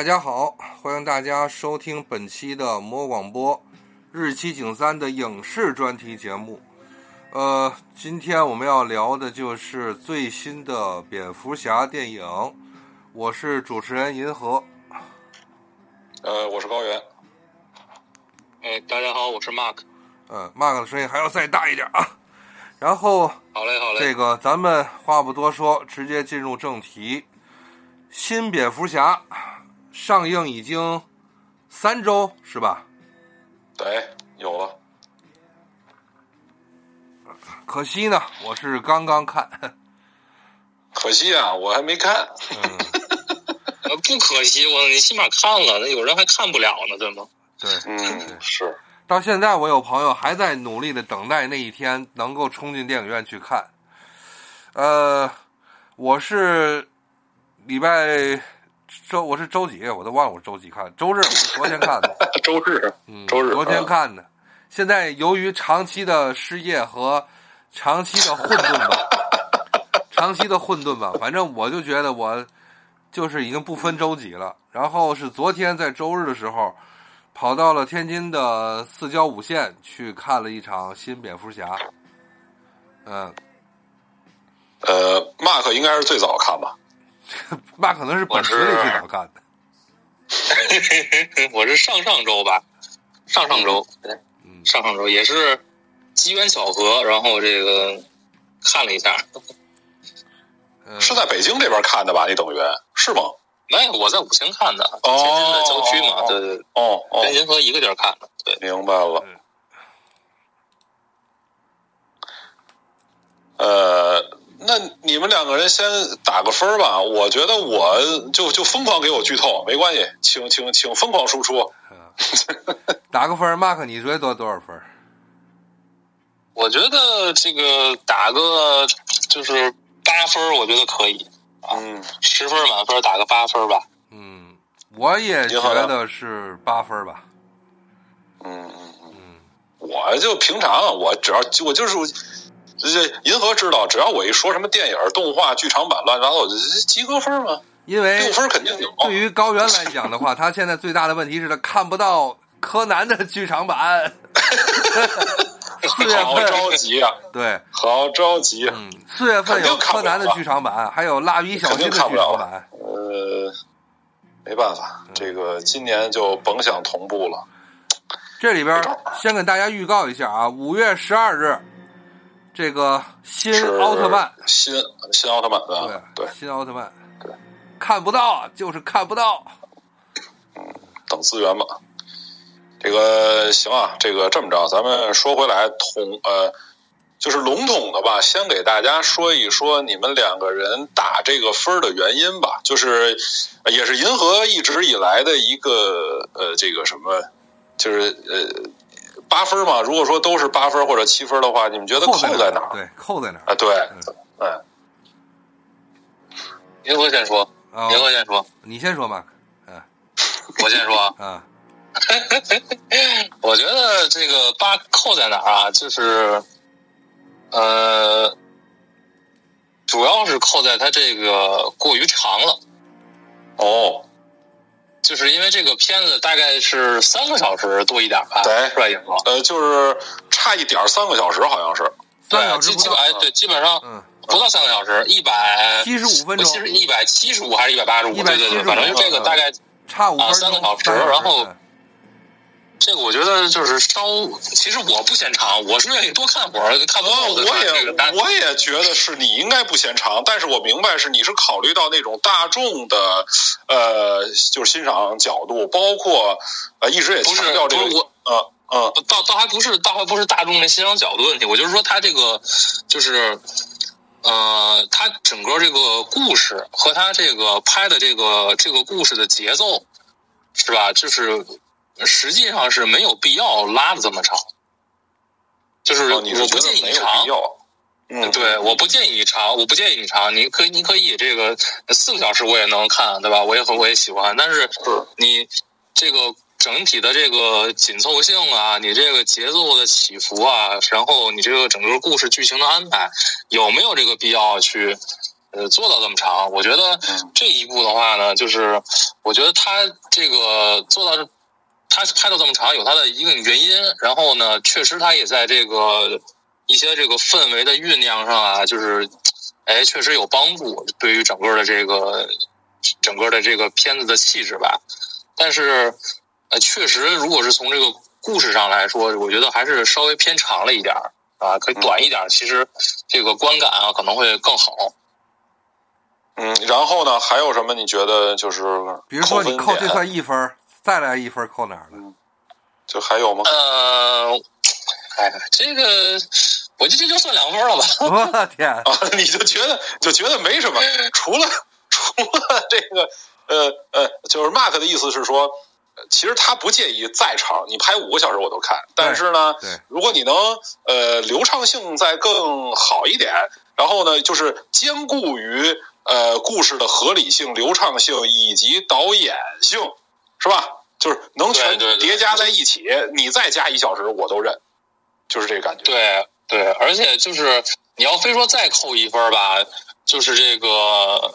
大家好，欢迎大家收听本期的魔广播日期井三的影视专题节目。呃，今天我们要聊的就是最新的蝙蝠侠电影。我是主持人银河。呃，我是高原。哎，大家好，我是 Mark。嗯，Mark 的声音还要再大一点啊。然后，好嘞，好嘞。这个咱们话不多说，直接进入正题。新蝙蝠侠上映已经三周，是吧？对，有了。可惜呢，我是刚刚看。可惜啊，我还没看。嗯，不可惜，我你起码看了，那有人还看不了呢，对吗？对，嗯，是。到现在，我有朋友还在努力的等待那一天能够冲进电影院去看。呃，我是礼拜周，我是周几？我都忘了我周几看，周日，我是昨天看的。周日，嗯，周日，昨天看的。现在由于长期的失业和长期的混沌吧，长期的混沌吧，反正我就觉得我就是已经不分周几了。然后是昨天在周日的时候。跑到了天津的四郊五县去看了一场新蝙蝠侠。嗯，呃，马克应该是最早看吧？马可能是本职里最早看的。我是上上周吧，上上周，上上周也是机缘巧合，然后这个看了一下。是在北京这边看的吧？你等于是吗？没有，我在武清看的，天津的郊区嘛，对对，哦哦，跟银河一个地儿看的，对，明白了。呃，那你们两个人先打个分吧。我觉得我就就疯狂给我剧透，没关系，请请请疯狂输出。打个分，Mark，，你觉得多多少分？我觉得这个打个就是八分，我觉得可以。嗯，十分满分打个八分吧。嗯，我也觉得是八分吧。嗯嗯嗯，我就平常，我只要我就是这银河知道，只要我一说什么电影、动画、剧场版乱七八糟，我就及格分嘛。因为六分肯定有。对于高原来讲的话，他现在最大的问题是他看不到柯南的剧场版。四月份好着急啊！对，好着急。嗯，四月份有柯南的剧场版，还有蜡笔小新的剧场版。呃，没办法，这个今年就甭想同步了。这里边先给大家预告一下啊，五月十二日，这个新奥特曼，新新奥特曼对对，新奥特曼，对，看不到就是看不到。嗯，等资源吧。这个行啊，这个这么着，咱们说回来，统呃，就是笼统的吧，先给大家说一说你们两个人打这个分的原因吧，就是也是银河一直以来的一个呃，这个什么，就是呃八分嘛。如果说都是八分或者七分的话，你们觉得扣在哪儿？对，扣在哪儿啊？对，嗯，银河先说，银河先说，你先说吧，嗯，我先说，嗯。我觉得这个八扣在哪儿啊？就是，呃，主要是扣在它这个过于长了。哦，就是因为这个片子大概是三个小时多一点吧？对，是吧？影哥？呃，就是差一点三个小时，好像是。对，基基本哎，对，基本上不到三个小时，一百七十五分钟，其实一百七十五还是一百八十五？对对对，反正就这个大概差五啊三个小时，然后。这个我觉得就是稍，其实我不嫌长，我是愿意多看会儿，看不够的。我也我也觉得是你应该不嫌长，但是我明白是你是考虑到那种大众的，呃，就是欣赏角度，包括呃一直也强调这个，呃呃，倒倒还不是倒还不是大众的欣赏角度问题，我就是说他这个就是呃，他整个这个故事和他这个拍的这个这个故事的节奏，是吧？就是。实际上是没有必要拉的这么长，就是我不建议你长。嗯，对，我不建议你长，我不建议你长。你可以，你可以这个四个小时我也能看，对吧？我也很我也喜欢。但是你这个整体的这个紧凑性啊，你这个节奏的起伏啊，然后你这个整个故事剧情的安排，有没有这个必要去呃做到这么长。我觉得这一步的话呢，就是我觉得他这个做到他拍到这么长，有他的一个原因。然后呢，确实他也在这个一些这个氛围的酝酿上啊，就是哎，确实有帮助，对于整个的这个整个的这个片子的气质吧。但是呃，确实，如果是从这个故事上来说，我觉得还是稍微偏长了一点儿啊，可以短一点儿。其实这个观感啊，可能会更好。嗯，然后呢，还有什么？你觉得就是比如说你扣这点算一分儿，再来一分儿扣哪儿了？就还有吗？呃，哎，这个我这这就算两分了吧。我 天！啊，你就觉得就觉得没什么，除了除了这个呃呃，就是 Mark 的意思是说，呃其实他不介意再长，你拍五个小时我都看，但是呢，如果你能呃流畅性再更好一点，然后呢，就是兼顾于呃故事的合理性、流畅性以及导演性，是吧？就是能全叠加在一起，你再加一小时我都认，就是这个感觉。对对，而且就是你要非说再扣一分儿吧，就是这个，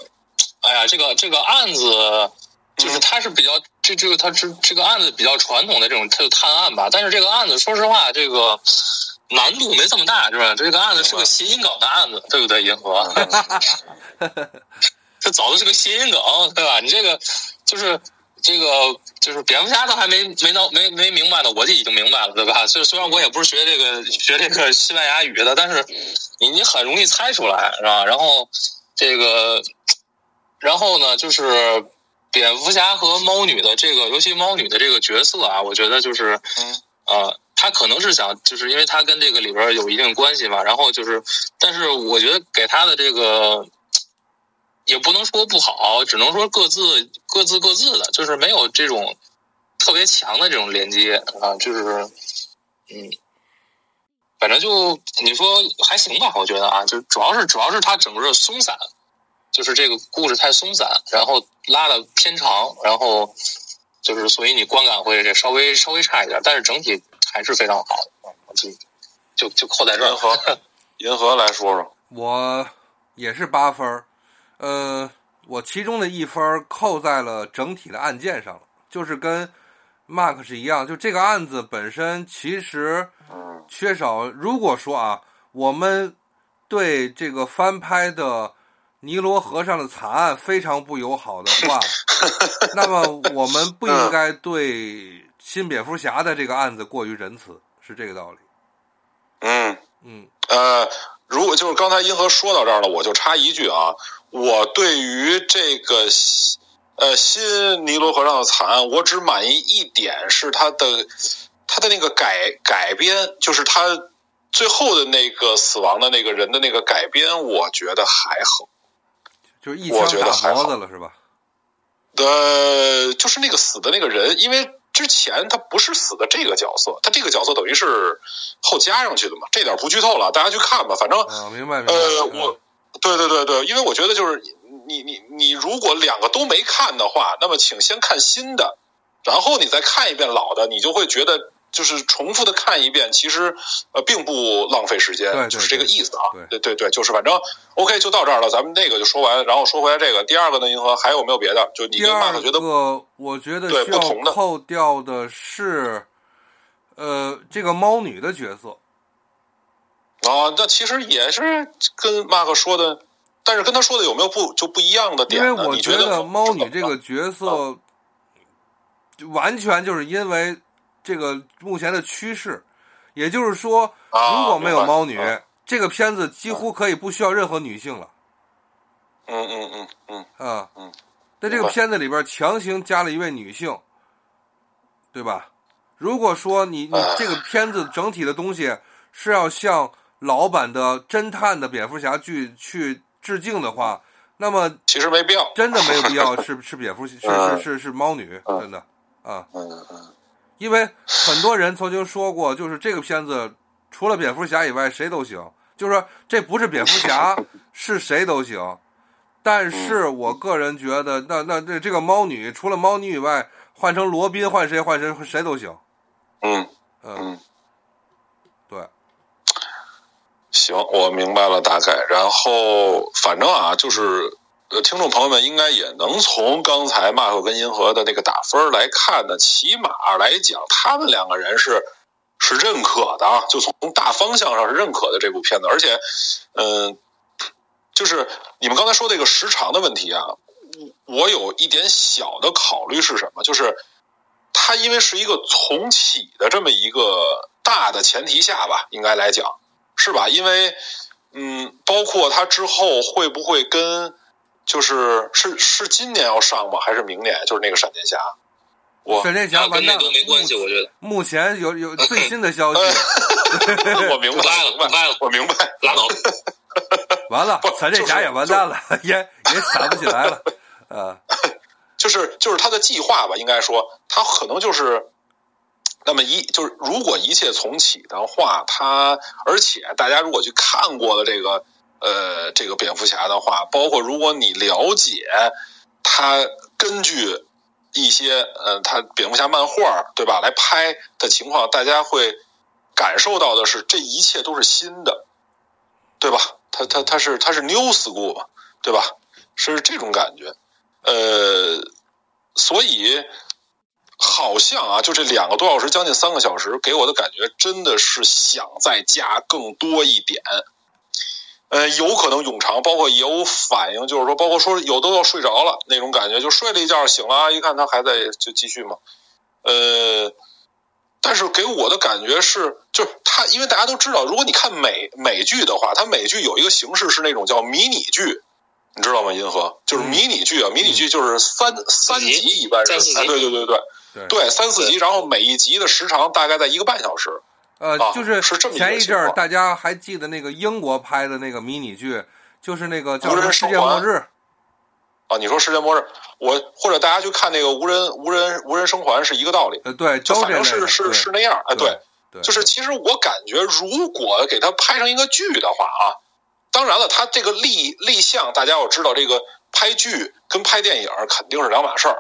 哎呀，这个这个案子，就是它是比较这这个它是这个案子比较传统的这种它探案吧，但是这个案子说实话，这个难度没这么大，是吧？这个案子是个谐音梗的案子，对不对？银河，这早就是个谐音梗，对吧？你这个就是这个就是蝙蝠侠都还没没闹没没明白呢，我就已经明白了，对吧？就虽然我也不是学这个学这个西班牙语的，但是你你很容易猜出来，是吧？然后这个，然后呢，就是蝙蝠侠和猫女的这个，尤其猫女的这个角色啊，我觉得就是，嗯呃，他可能是想，就是因为他跟这个里边有一定关系嘛，然后就是，但是我觉得给他的这个。也不能说不好，只能说各自各自各自的，就是没有这种特别强的这种连接啊，就是嗯，反正就你说还行吧，我觉得啊，就主要是主要是它整个松散，就是这个故事太松散，然后拉的偏长，然后就是所以你观感会稍微稍微差一点，但是整体还是非常好的，啊就就就扣在这儿银河。银河来说说。我也是八分儿，呃，我其中的一分扣在了整体的案件上了，就是跟 Mark 是一样，就这个案子本身其实嗯缺少。如果说啊，我们对这个翻拍的尼罗河上的惨案非常不友好的话，那么我们不应该对新蝙蝠侠的这个案子过于仁慈，是这个道理。嗯嗯呃，如果就是刚才银河说到这儿了，我就插一句啊，我对于这个新呃新尼罗河上的惨案，我只满意一点是他的他的那个改改编，就是他最后的那个死亡的那个人的那个改编，我觉得还好。就是一我枪打觉得还好脖子了，是吧？呃，就是那个死的那个人，因为之前他不是死的这个角色，他这个角色等于是后加上去的嘛，这点不剧透了，大家去看吧。反正啊，明白明白。呃，嗯我，对对对对，因为我觉得就是你你你如果两个都没看的话，那么请先看新的，然后你再看一遍老的，你就会觉得就是重复的看一遍，其实呃并不浪费时间，对对就是这个意思啊。对对对对，就是反正 OK 就到这儿了，咱们那个就说完，然后说回来这个第二个呢，银河还有没有别的？就你第跟二 Mark 觉得个，我觉得对不同的扣掉的是，呃，这个猫女的角色。啊，那其实也是跟 Mark 说的，但是跟他说的有没有不就不一样的因点呢？为我你觉得猫女这个个角色，就完全就是因为这个目前的趋势，也就是说，啊如果没有猫女，啊这个片子几乎可以不需要任何女性了嗯嗯嗯嗯啊。嗯，在这个片子里边强行加了一位女性，对吧？如果说你你这个片子整体的东西是要向老版的侦探的蝙蝠侠剧去致敬的话，那么其实没必要。真的没有必要是 是蝙蝠是是嗯是是猫女，嗯。真的啊，嗯嗯。因为很多人曾经说过，就是这个片子除了蝙蝠侠以外谁都行，就是说这不是蝙蝠侠 是谁都行，但是我个人觉得，那那这这个猫女除了猫女以外，换成罗宾换谁换谁谁都行，嗯，对，行，我明白了大概。然后反正啊，就是呃，听众朋友们应该也能从刚才马克跟银河的那个打分来看呢，起码来讲，他们两个人是是认可的，就从大方向上是认可的这部片子。而且，嗯、就是你们刚才说这个时长的问题啊，我有一点小的考虑是什么？就是它因为是一个重启的这么一个大的前提下吧，应该来讲是吧？因为嗯，包括他之后会不会跟就是是是今年要上吗？还是明年？就是那个闪电侠，我闪电侠啊，跟那完蛋了。都没关系，我觉得。目前有有最新的消息，我明白了 明白了我明白。拉倒，完了不，闪电侠也完蛋了，也也想不起来了。啊，就是就是他的计划吧，应该说他可能就是，那么一就是如果一切重启的话，他而且大家如果去看过的这个呃这个蝙蝠侠的话，包括如果你了解他根据一些呃他蝙蝠侠漫画对吧来拍的情况，大家会感受到的是这一切都是新的，对吧？他他他是他是 new school 嘛，对吧？是这种感觉。呃，所以好像啊，就这两个多小时，将近三个小时，给我的感觉真的是想再加更多一点。呃，有可能永长，包括也有反应，就是说，包括说有都要睡着了那种感觉，就睡了一觉醒了啊，一看他还在，就继续嘛。呃，但是给我的感觉是，就是他，因为大家都知道，如果你看美美剧的话，它美剧有一个形式是那种叫迷你剧，你知道吗？银河就是迷你剧啊，迷你剧就是三三集，一般哎，对对对对对对，三四集，然后每一集的时长大概在一个半小时。呃啊，就是是这么前一阵儿大家还记得那个英国拍的那个迷你剧，就是那个叫无人世生还界末日，啊，你说世界末日，我或者大家去看那个无人无人无人生还是一个道理，呃，对，就反正是是是那样，哎，对对，就是其实我感觉，如果给它拍成一个剧的话啊，当然了，它这个立立项，大家要知道，这个拍剧跟拍电影肯定是两码事儿，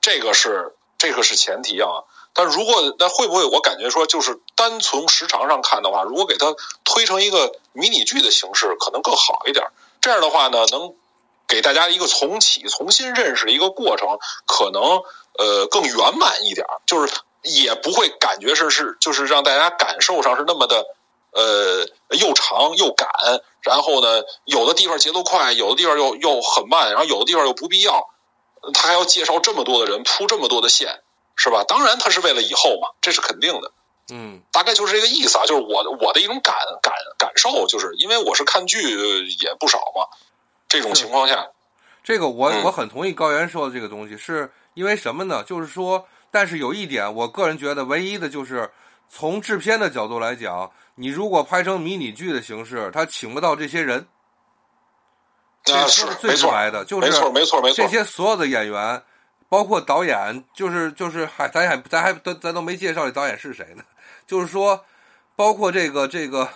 这个是这个是前提啊。但如果那会不会我感觉说，就是单从时长上看的话，如果给它推成一个迷你剧的形式，可能更好一点。这样的话呢，能给大家一个重启、重新认识的一个过程，可能呃更圆满一点，就是也不会感觉是是就是让大家感受上是那么的呃又长又赶，然后呢有的地方节奏快，有的地方又又很慢，然后有的地方又不必要，他还要介绍这么多的人，铺这么多的线，是吧？当然他是为了以后嘛，这是肯定的。嗯大概就是这个意思啊，就是我的我的一种感感感受，就是因为我是看剧也不少嘛，这种情况下，这个我嗯我很同意高原说的这个东西，是因为什么呢？就是说，但是有一点，我个人觉得唯一的就是从制片的角度来讲，你如果拍成迷你剧的形式，他请不到这些人，这啊是最没错，直白的，就是没错是没错没错这，些所有的演员，包括导演，就是就是还咱还咱还咱咱都没介绍这导演是谁呢？就是说，包括这个这个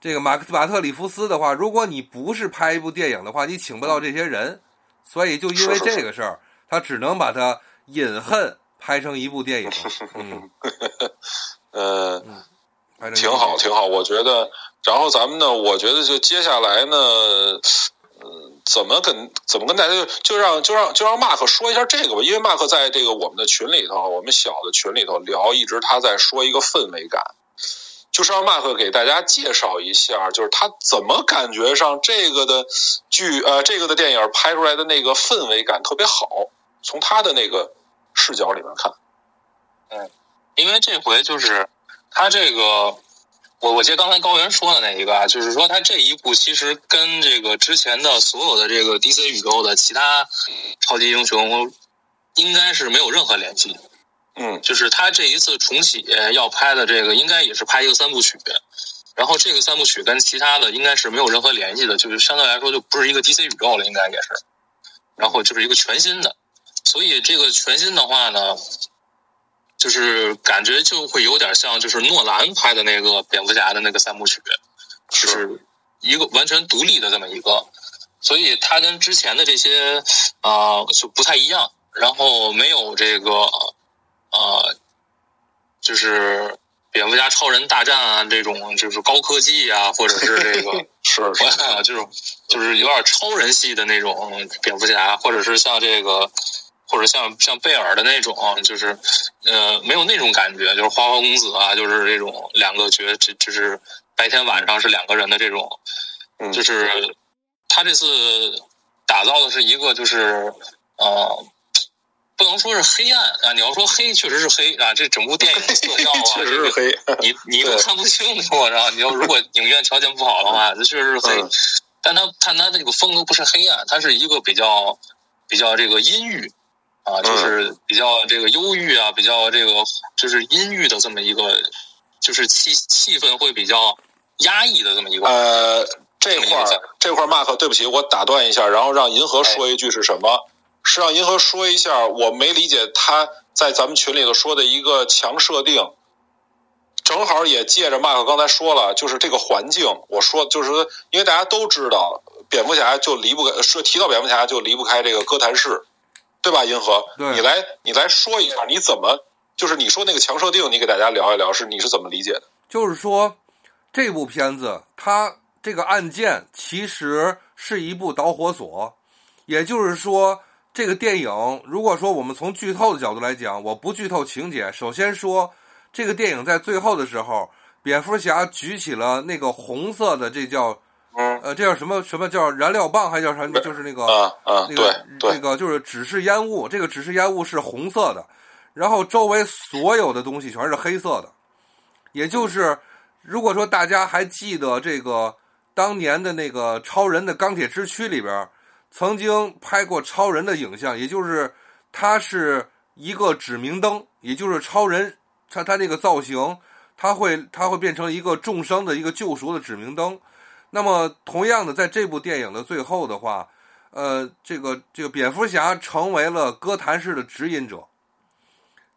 这个马克马特里夫斯的话，如果你不是拍一部电影的话，你请不到这些人，所以就因为这个事儿，他只能把它隐恨拍成一部电影，嗯，呃，挺好挺好，我觉得。然后咱们呢，我觉得就接下来呢，嗯，怎么跟怎么跟大家就让就让就让马克说一下这个吧，因为马克在这个我们的群里头，我们小的群里头聊，一直他在说一个氛围感。就是让马克给大家介绍一下，就是他怎么感觉上这个的剧呃这个的电影拍出来的那个氛围感。特别好，从他的那个视角里面看，嗯。因为这回就是他这个，我我记得刚才高原说的那一个啊，就是说他这一部其实跟这个之前的所有的这个 DC 宇宙的其他超级英雄应该是没有任何联系的。嗯就是他这一次重启要拍的这个，应该也是拍一个三部曲，然后这个三部曲跟其他的应该是没有任何联系的，就是相对来说就不是一个 DC 宇宙了，应该也是，然后就是一个全新的，所以这个全新的话呢，就是感觉就会有点像就是诺兰拍的那个蝙蝠侠的那个三部曲，就是一个完全独立的这么一个，所以它跟之前的这些啊、呃就不太一样，然后没有这个呃，就是蝙蝠侠、超人大战啊，这种就是高科技啊，或者是这个 是是 就是就是有点超人系的那种蝙蝠侠，或者是像这个，或者像像贝尔的那种，就是呃没有那种感觉，就是花花公子啊，就是这种两个角，这就是白天晚上是两个人的这种，嗯就是他这次打造的是一个就是呃。不能说是黑暗啊！你要说黑，确实是黑啊！这整部电影的色调啊，确实是黑，你 你都看不清楚，然后！你要如果影院条件不好的话，这确实是黑。嗯但他看他这个风格不是黑暗，它是一个比较比较这个阴郁啊，嗯就是比较这个忧郁啊，比较这个就是阴郁的这么一个，就是气气氛会比较压抑的这么一个。呃，这块儿这块儿，Mark，对不起，我打断一下，然后让银河说一句是什么？是让银河说一下，我没理解他在咱们群里头说的一个强设定，正好也借着 Mark 刚才说了，就是这个环境，我说就是说因为大家都知道，蝙蝠侠就离不开说提到蝙蝠侠就离不开这个哥谭市，对吧？银河，对你来你来说一下，你怎么就是你说那个强设定，你给大家聊一聊，是你是怎么理解的？就是说，这部片子它这个案件其实是一部导火索，也就是说，这个电影如果说我们从剧透的角度来讲，我不剧透情节，首先说这个电影在最后的时候，蝙蝠侠举起了那个红色的，这叫嗯呃，这叫什么什么叫燃料棒，还叫什么？就是那个啊啊，那个那，个就是指示烟雾，这个指示烟雾是红色的，然后周围所有的东西全是黑色的，也就是如果说大家还记得这个当年的那个超人的钢铁之躯里边，曾经拍过超人的影像，也就是它是一个指明灯，也就是超人他他那个造型，它会它会变成一个众生的一个救赎的指明灯。那么，同样的，在这部电影的最后的话，呃，这个这个蝙蝠侠成为了哥谭市的指引者。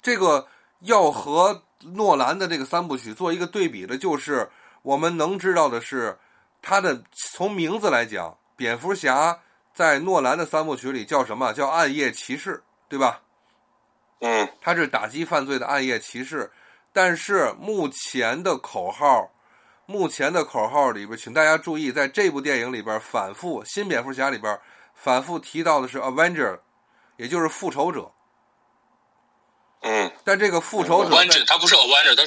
这个要和诺兰的这个三部曲做一个对比的，就是我们能知道的是，他的从名字来讲，蝙蝠侠在诺兰的三部曲里叫什么？叫暗夜骑士，对吧？嗯他是打击犯罪的暗夜骑士，但是目前的口号，目前的口号里边，请大家注意，在这部电影里边反复新蝙蝠侠里边反复提到的是 Avenger，也就是复仇者。嗯但这个复仇者在 Vengeance，他不是 Avenger，他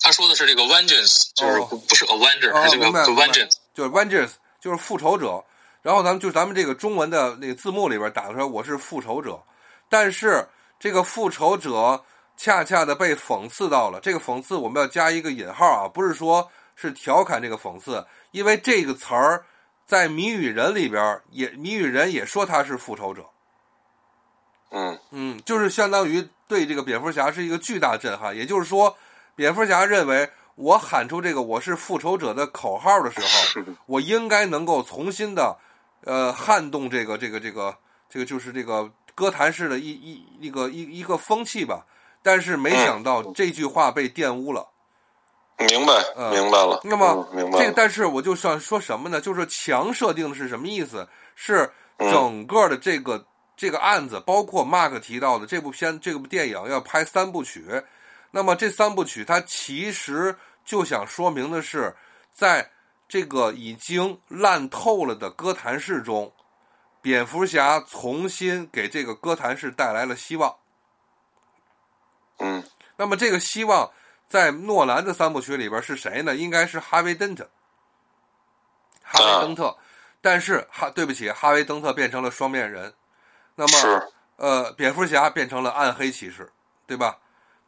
他说的是这个 Vengeance，就是哦不不是 Avenger，哦他这个 Vengeance。就是 Avengers，就是复仇者。然后咱们就咱们这个中文的那个字幕里边打出来，我是复仇者。但是这个复仇者恰恰的被讽刺到了，这个讽刺我们要加一个引号啊，不是说是调侃这个讽刺，因为这个词儿在谜语人里边也谜语人也说他是复仇者。嗯嗯，就是相当于对这个蝙蝠侠是一个巨大震撼。也就是说，蝙蝠侠认为我喊出这个“我是复仇者”的口号的时候，我应该能够重新的，呃，撼动这个这个这个这个就是这个哥谭市的一一一个一一个风气吧。但是没想到这句话被玷污了。明白嗯明白了。那么嗯明白这个，但是我就想说什么呢？就是强设定的是什么意思？是嗯整个的这个、这个案子，包括 Mark 提到的这部片这部电影要拍三部曲。那么这三部曲，它其实就想说明的是，在这个已经烂透了的哥谭市中，蝙蝠侠重新给这个哥谭市带来了希望。嗯那么这个希望在诺兰的三部曲里边是谁呢？应该是哈维·登特。哈维·登特，但是哈，对不起，哈维·登特变成了双面人，那么呃，蝙蝠侠变成了暗黑骑士，对吧？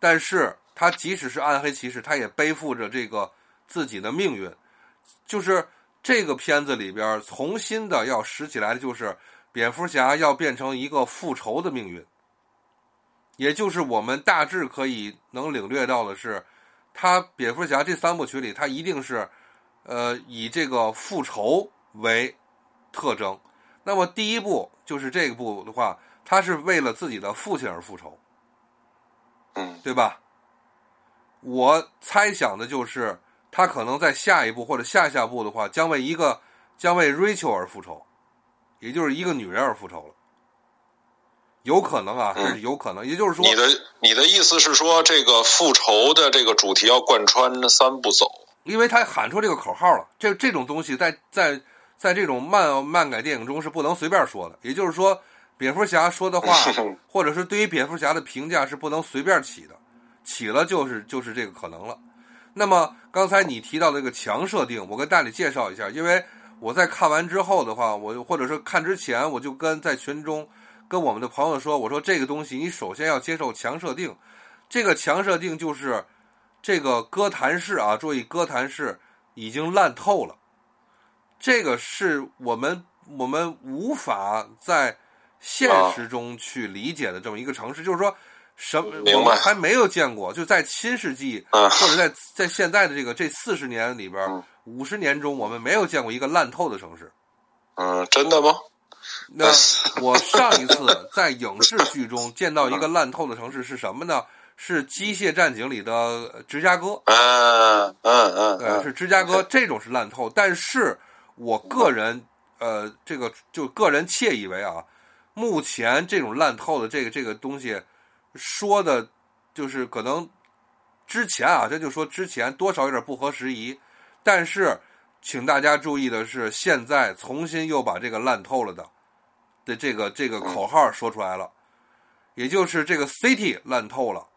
但是他即使是暗黑骑士，他也背负着这个自己的命运。就是这个片子里边重新的要拾起来的，就是蝙蝠侠要变成一个复仇的命运。也就是我们大致可以能领略到的是，他蝙蝠侠这三部曲里，他一定是，呃，以这个复仇为特征。那么第一部就是这个部的话，他是为了自己的父亲而复仇，嗯对吧？我猜想的就是，他可能在下一步或者下下步的话，将为一个将为 Rachel 而复仇，也就是一个女人而复仇了。有可能啊，这是有可能。也就是说，你的你的意思是说，这个复仇的这个主题要贯穿三步走？因为他喊出这个口号了，这这种东西在在在这种漫漫改电影中是不能随便说的。也就是说，蝙蝠侠说的话，或者是对于蝙蝠侠的评价是不能随便起的，起了就是就是这个可能了。那么刚才你提到这个强设定，我跟大理介绍一下，因为我在看完之后的话，我或者是看之前，我就跟在群中跟我们的朋友说，我说这个东西你首先要接受强设定，这个强设定就是这个哥谭市啊，注意哥谭市已经烂透了，这个是我们我们无法在现实中去理解的这么一个城市，就是说。什么？我们还没有见过，就在新世纪，或者在在现在的这个这四十年里边，五十年中，我们没有见过一个烂透的城市。嗯，真的吗？那 我上一次在影视剧中见到一个烂透的城市是什么呢？是《机械战警》里的芝加哥。嗯嗯嗯，对，是芝加哥，这种是烂透。但是我个人，呃，这个就个人窃以为啊，目前这种烂透的这个这个东西。说的，就是可能之前啊，这就说之前多少有点不合时宜，但是请大家注意的是，现在重新又把这个烂透了的的这个这个口号说出来了，也就是这个 city 烂透了，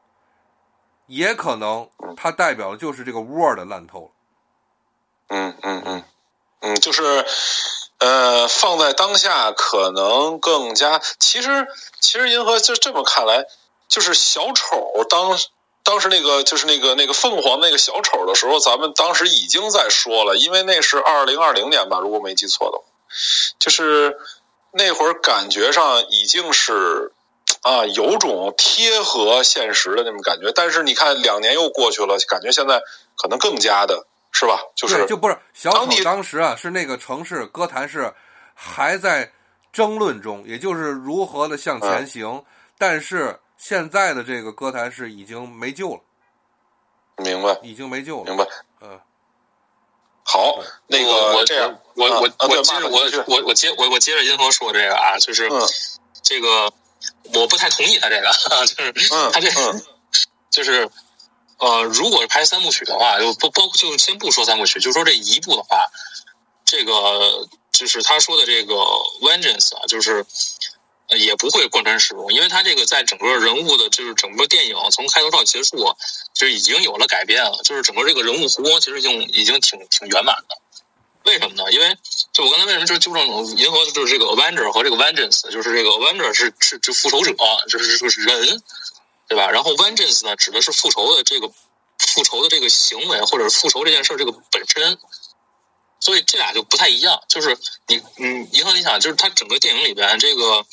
也可能它代表的就是这个 world 烂透了。嗯嗯嗯嗯，就是呃，放在当下可能更加，其实其实银河就这么看来。就是小丑当当时那个就是那个那个凤凰那个小丑的时候，咱们当时已经在说了，因为那是二零二零年吧，如果没记错的话，就是那会儿感觉上已经是啊有种贴合现实的那种感觉。但是你看两年又过去了，感觉现在可能更加的是吧？就是就不是小丑当时啊，是那个城市歌坛是还在争论中，也就是如何的向前行，但是。现在的这个歌坛是已经没救了，明白？已经没救了，明白？嗯，好，那个我这样，我我我接着我我我接我我接着银河说这个啊，就是这个我不太同意他这个，就是他这就是呃，如果是拍三部曲的话，就不包就先不说三部曲，就说这一部的话，这个就是他说的这个 vengeance 啊，就是。也不会贯穿始终，因为他这个在整个人物的，就是整个电影从开头到结束，就已经有了改变了。就是整个这个人物弧光，其实已经已经挺挺圆满的。为什么呢？因为就我刚才为什么就纠正银河，就是这个 Avenger 和这个 Vengeance，就是这个 Avenger 是是是复仇者，就是就是人，对吧？然后 Vengeance 呢，指的是复仇的这个复仇的这个行为，或者是复仇这件事这个本身。所以这俩就不太一样。就是你嗯，银河，你想，就是他整个电影里边这个。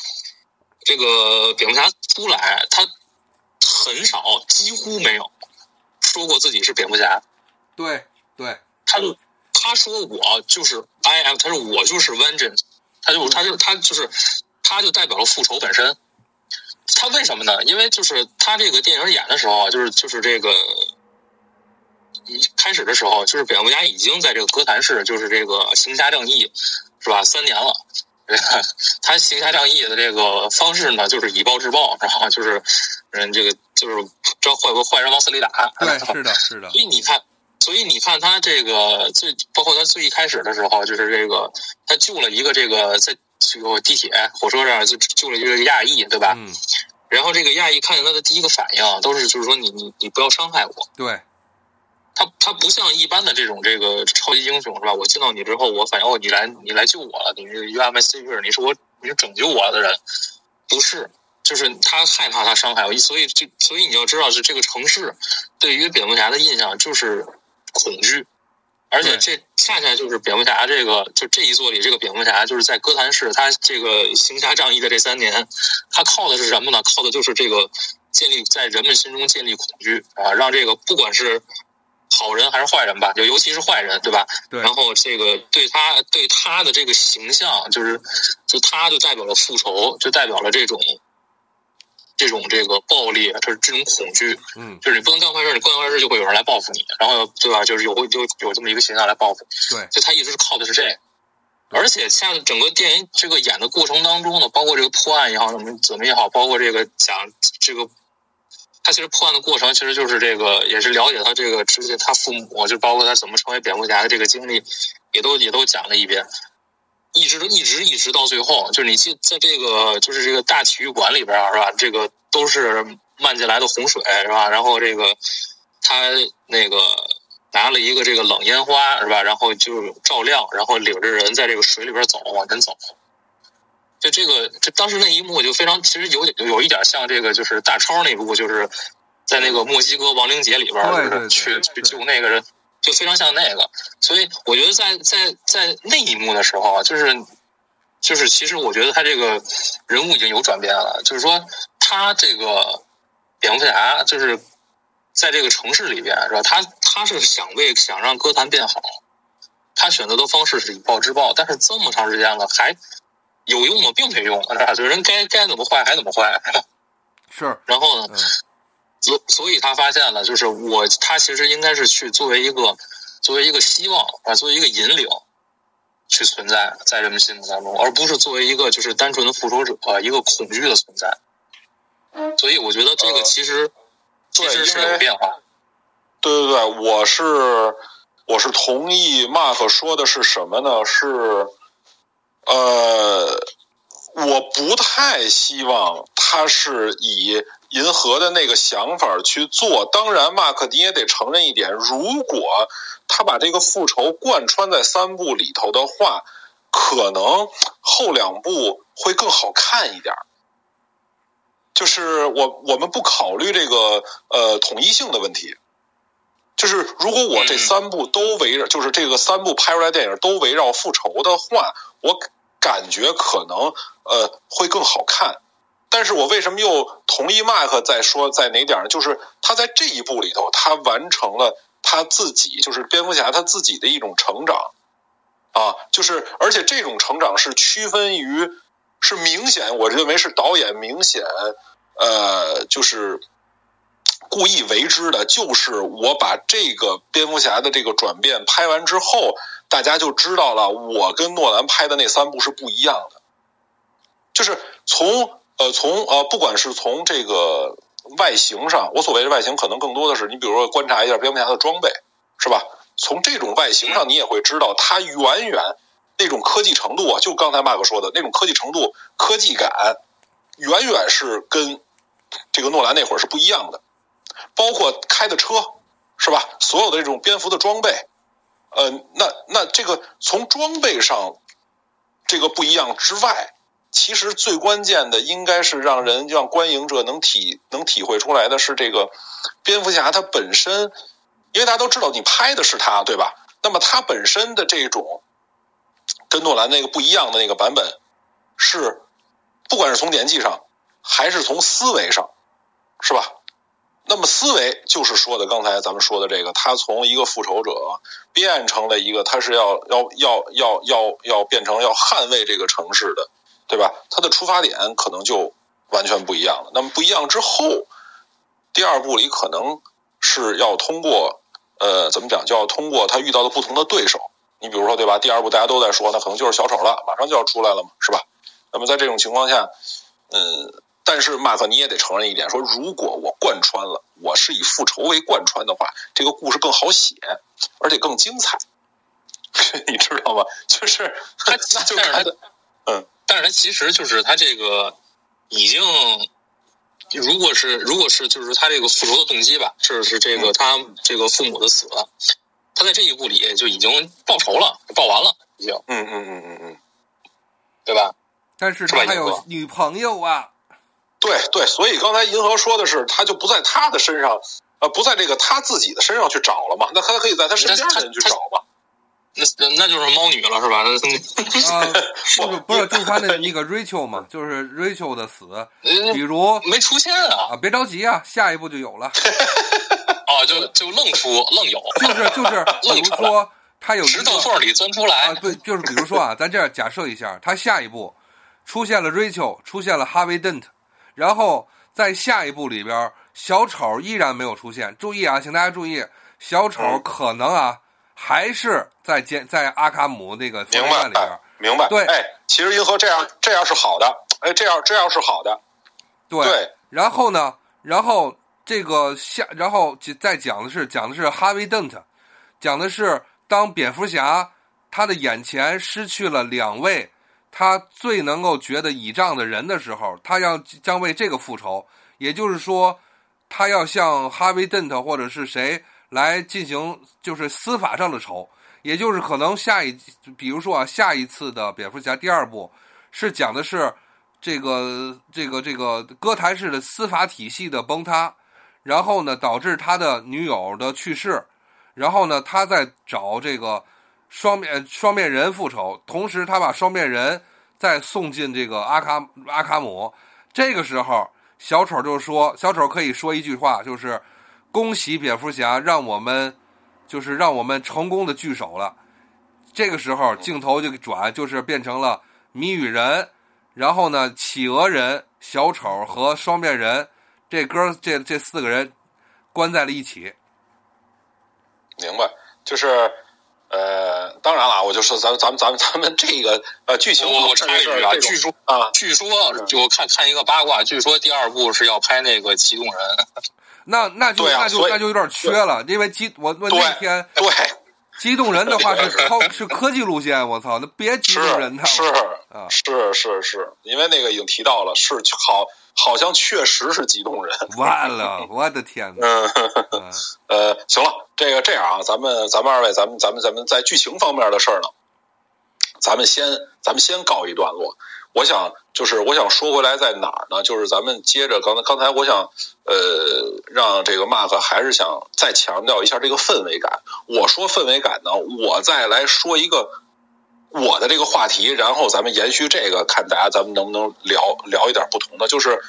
这个蝙蝠侠出来，他很少，几乎没有说过自己是蝙蝠侠。对对，他就他说我就是 I am，他说我就是 Vengeance，他就他就他就是他就代表了复仇本身。他为什么呢？因为就是他这个电影演的时候啊，就是就是这个一开始的时候，就是蝙蝠侠已经在这个哥谭市，就是这个行侠仗义，是吧？三年了。他行侠仗义的这个方式呢，就是以暴制暴，然后就是，嗯，这个就是招坏坏人往死里打。对，是的，是的。所以你看，所以你看他这个最，包括他最一开始的时候，就是这个他救了一个这个在这个地铁火车上就救了一个亚裔，对吧？嗯。然后这个亚裔看见他的第一个反应都是就是说你你你不要伤害我。对。他他不像一般的这种这个超级英雄是吧？我见到你之后，我反应哦，你来你来救我了，你是 You are my savior，你是我你是拯救我的人，不是，就是他害怕他伤害我，所以就所以你要知道，是这个城市对于蝙蝠侠的印象就是恐惧，而且这恰恰就是蝙蝠侠这个就这一座里这个蝙蝠侠就是在哥谭市，他这个行侠仗义的这三年，他靠的是什么呢？靠的就是这个建立在人们心中建立恐惧啊，让这个不管是。好人还是坏人吧，就尤其是坏人，对吧？对。然后这个对他对他的这个形象，就是就他就代表了复仇，就代表了这种这种这个暴力，就是这种恐惧。嗯。就是你不能干坏事，你干坏事就会有人来报复你，然后对吧？就是有会就有这么一个形象来报复。对。就他一直是靠的是这。而且像整个电影这个演的过程当中呢，包括这个破案也好，怎么怎么也好，包括这个讲这个，他其实破案的过程其实就是这个，也是了解他这个之前他父母，就包括他怎么成为蝙蝠侠的这个经历，也都也都讲了一遍，一直都一直一直到最后，就是你记在这个就是这个大体育馆里边，是吧？这个都是漫进来的洪水，是吧？然后这个他那个。拿了一个这个冷烟花是吧？然后就照亮，然后领着人在这个水里边走，往前走。就这个，就当时那一幕就非常，其实有有一点像这个，就是大超那部，就是在那个墨西哥亡灵节里边，就是去去救那个人，就非常像那个。所以我觉得在在在那一幕的时候啊，就是就是其实我觉得他这个人物已经有转变了，就是说他这个蝙蝠侠就是。在这个城市里边，是吧？他他是想为想让歌坛变好，他选择的方式是以暴制暴，但是这么长时间了，还有用吗？并没用，是吧？就人该该怎么坏还怎么坏，是。然后呢？所所以他发现了，就是我他其实应该是去作为一个作为一个希望啊，作为一个引领去存在在人们心目当中，而不是作为一个就是单纯的复仇者，一个恐惧的存在。所以我觉得这个其实。其实是有变化，对对对，我是我是同意 Mark 说的是什么呢？是呃，我不太希望他是以银河的那个想法去做。当然，Mark 你也得承认一点，如果他把这个复仇贯穿在三部里头的话，可能后两部会更好看一点。就是我我们不考虑这个呃统一性的问题，就是如果我这三部都围绕，就是这个三部拍出来电影都围绕复仇的话，我感觉可能呃会更好看。但是我为什么又同意 Mark 在说在哪点呢？就是他在这一部里头，他完成了他自己，就是蝙蝠侠他自己的一种成长啊，就是而且这种成长是区分于。是明显，我认为是导演明显，呃，就是故意为之的。就是我把这个蝙蝠侠的这个转变拍完之后，大家就知道了，我跟诺兰拍的那三部是不一样的。就是从呃从呃，不管是从这个外形上，我所谓的外形，可能更多的是你比如说观察一下蝙蝠侠的装备，是吧？从这种外形上，你也会知道它远远。那种科技程度啊，就刚才马哥说的那种科技程度、科技感，远远是跟这个诺兰那会儿是不一样的。包括开的车，是吧？所有的这种蝙蝠的装备，呃，那那这个从装备上这个不一样之外，其实最关键的应该是让人让观影者能体能体会出来的是这个蝙蝠侠他本身，因为大家都知道你拍的是他，对吧？那么他本身的这种。跟诺兰那个不一样的那个版本，是不管是从年纪上，还是从思维上，是吧？那么思维就是说的刚才咱们说的这个，他从一个复仇者变成了一个，他是要要要要要要变成要捍卫这个城市的，对吧？他的出发点可能就完全不一样了。那么不一样之后，第二部里可能是要通过呃怎么讲，就要通过他遇到的不同的对手。你比如说，对吧？第二部大家都在说，那可能就是小丑了，马上就要出来了嘛，是吧？那么在这种情况下，嗯，但是马克你也得承认一点，说如果我贯穿了，我是以复仇为贯穿的话，这个故事更好写，而且更精彩，你知道吗？就是他，那 就是他的，嗯，但是他其实就是他这个已经，如果是如果是就是他这个复仇的动机吧，是是这个他这个父母的死。他在这一部里就已经报仇了，报完了，已经。嗯嗯嗯嗯嗯，对吧？但是他还有女朋友啊。对对，所以刚才银河说的是，他就不在他的身上，呃，不在这个他自己的身上去找了嘛？那他可以在他身边的人去找嘛？那那就是猫女了，是吧？啊，不是不是，就是他那那个 Rachel 嘛，就是 Rachel 的死，比如没出现啊？啊，别着急啊，下一步就有了。啊，就就愣出愣有，就是就 是，比如说他有石头缝里钻出来啊，对，就是比如说啊，咱这样假设一下，他下一步出现了 Rachel，出现了 Harvey Dent，然后在下一部里边，小丑依然没有出现。注意啊，请大家注意，小丑可能啊还是在监在阿卡姆那个房间里边，明白。对哎，其实银河这样这样是好的，哎，这样这样是好的。对，对，然后呢，然后这个下，然后再讲的是讲的是哈维·邓特，讲的是当蝙蝠侠他的眼前失去了两位他最能够觉得倚仗的人的时候，他要将为这个复仇，也就是说，他要向哈维·邓特或者是谁来进行就是司法上的仇，也就是可能下一，比如说啊，下一次的蝙蝠侠第二部是讲的是。这个这个这个哥谭市的司法体系的崩塌，然后呢，导致他的女友的去世，然后呢，他在找这个双面双面人复仇，同时他把双面人再送进这个阿卡阿卡姆。这个时候，小丑就说：“小丑可以说一句话，就是恭喜蝙蝠侠，让我们就是让我们成功的聚首了。”这个时候，镜头就转，就是变成了谜语人。然后呢，企鹅人、小丑和双面人，这哥这这四个人关在了一起。明白，就是呃，当然了，我就说咱们咱们咱们咱们这个呃剧情，我我插一句啊，据说啊，据说就我看看一个八卦，据说第二部是要拍那个机动人。那那就那就那就有点缺了，因为机我我那天对。机动人的话是超是科技路线，我操，那别机动人他是啊，是是是，因为那个已经提到了，是好，好像确实是激动人。完了，我的天哪！嗯，呃，行了，这个这样啊，咱们咱们二位，咱们咱们咱们在剧情方面的事儿呢，咱们先咱们先告一段落。我想就是我想说回来在哪儿呢？就是咱们接着刚才刚才我想呃让这个 Mark 还是想再强调一下这个氛围感。我说氛围感呢，我再来说一个我的这个话题，然后咱们延续这个，看大家咱们能不能聊聊一点不同的。就是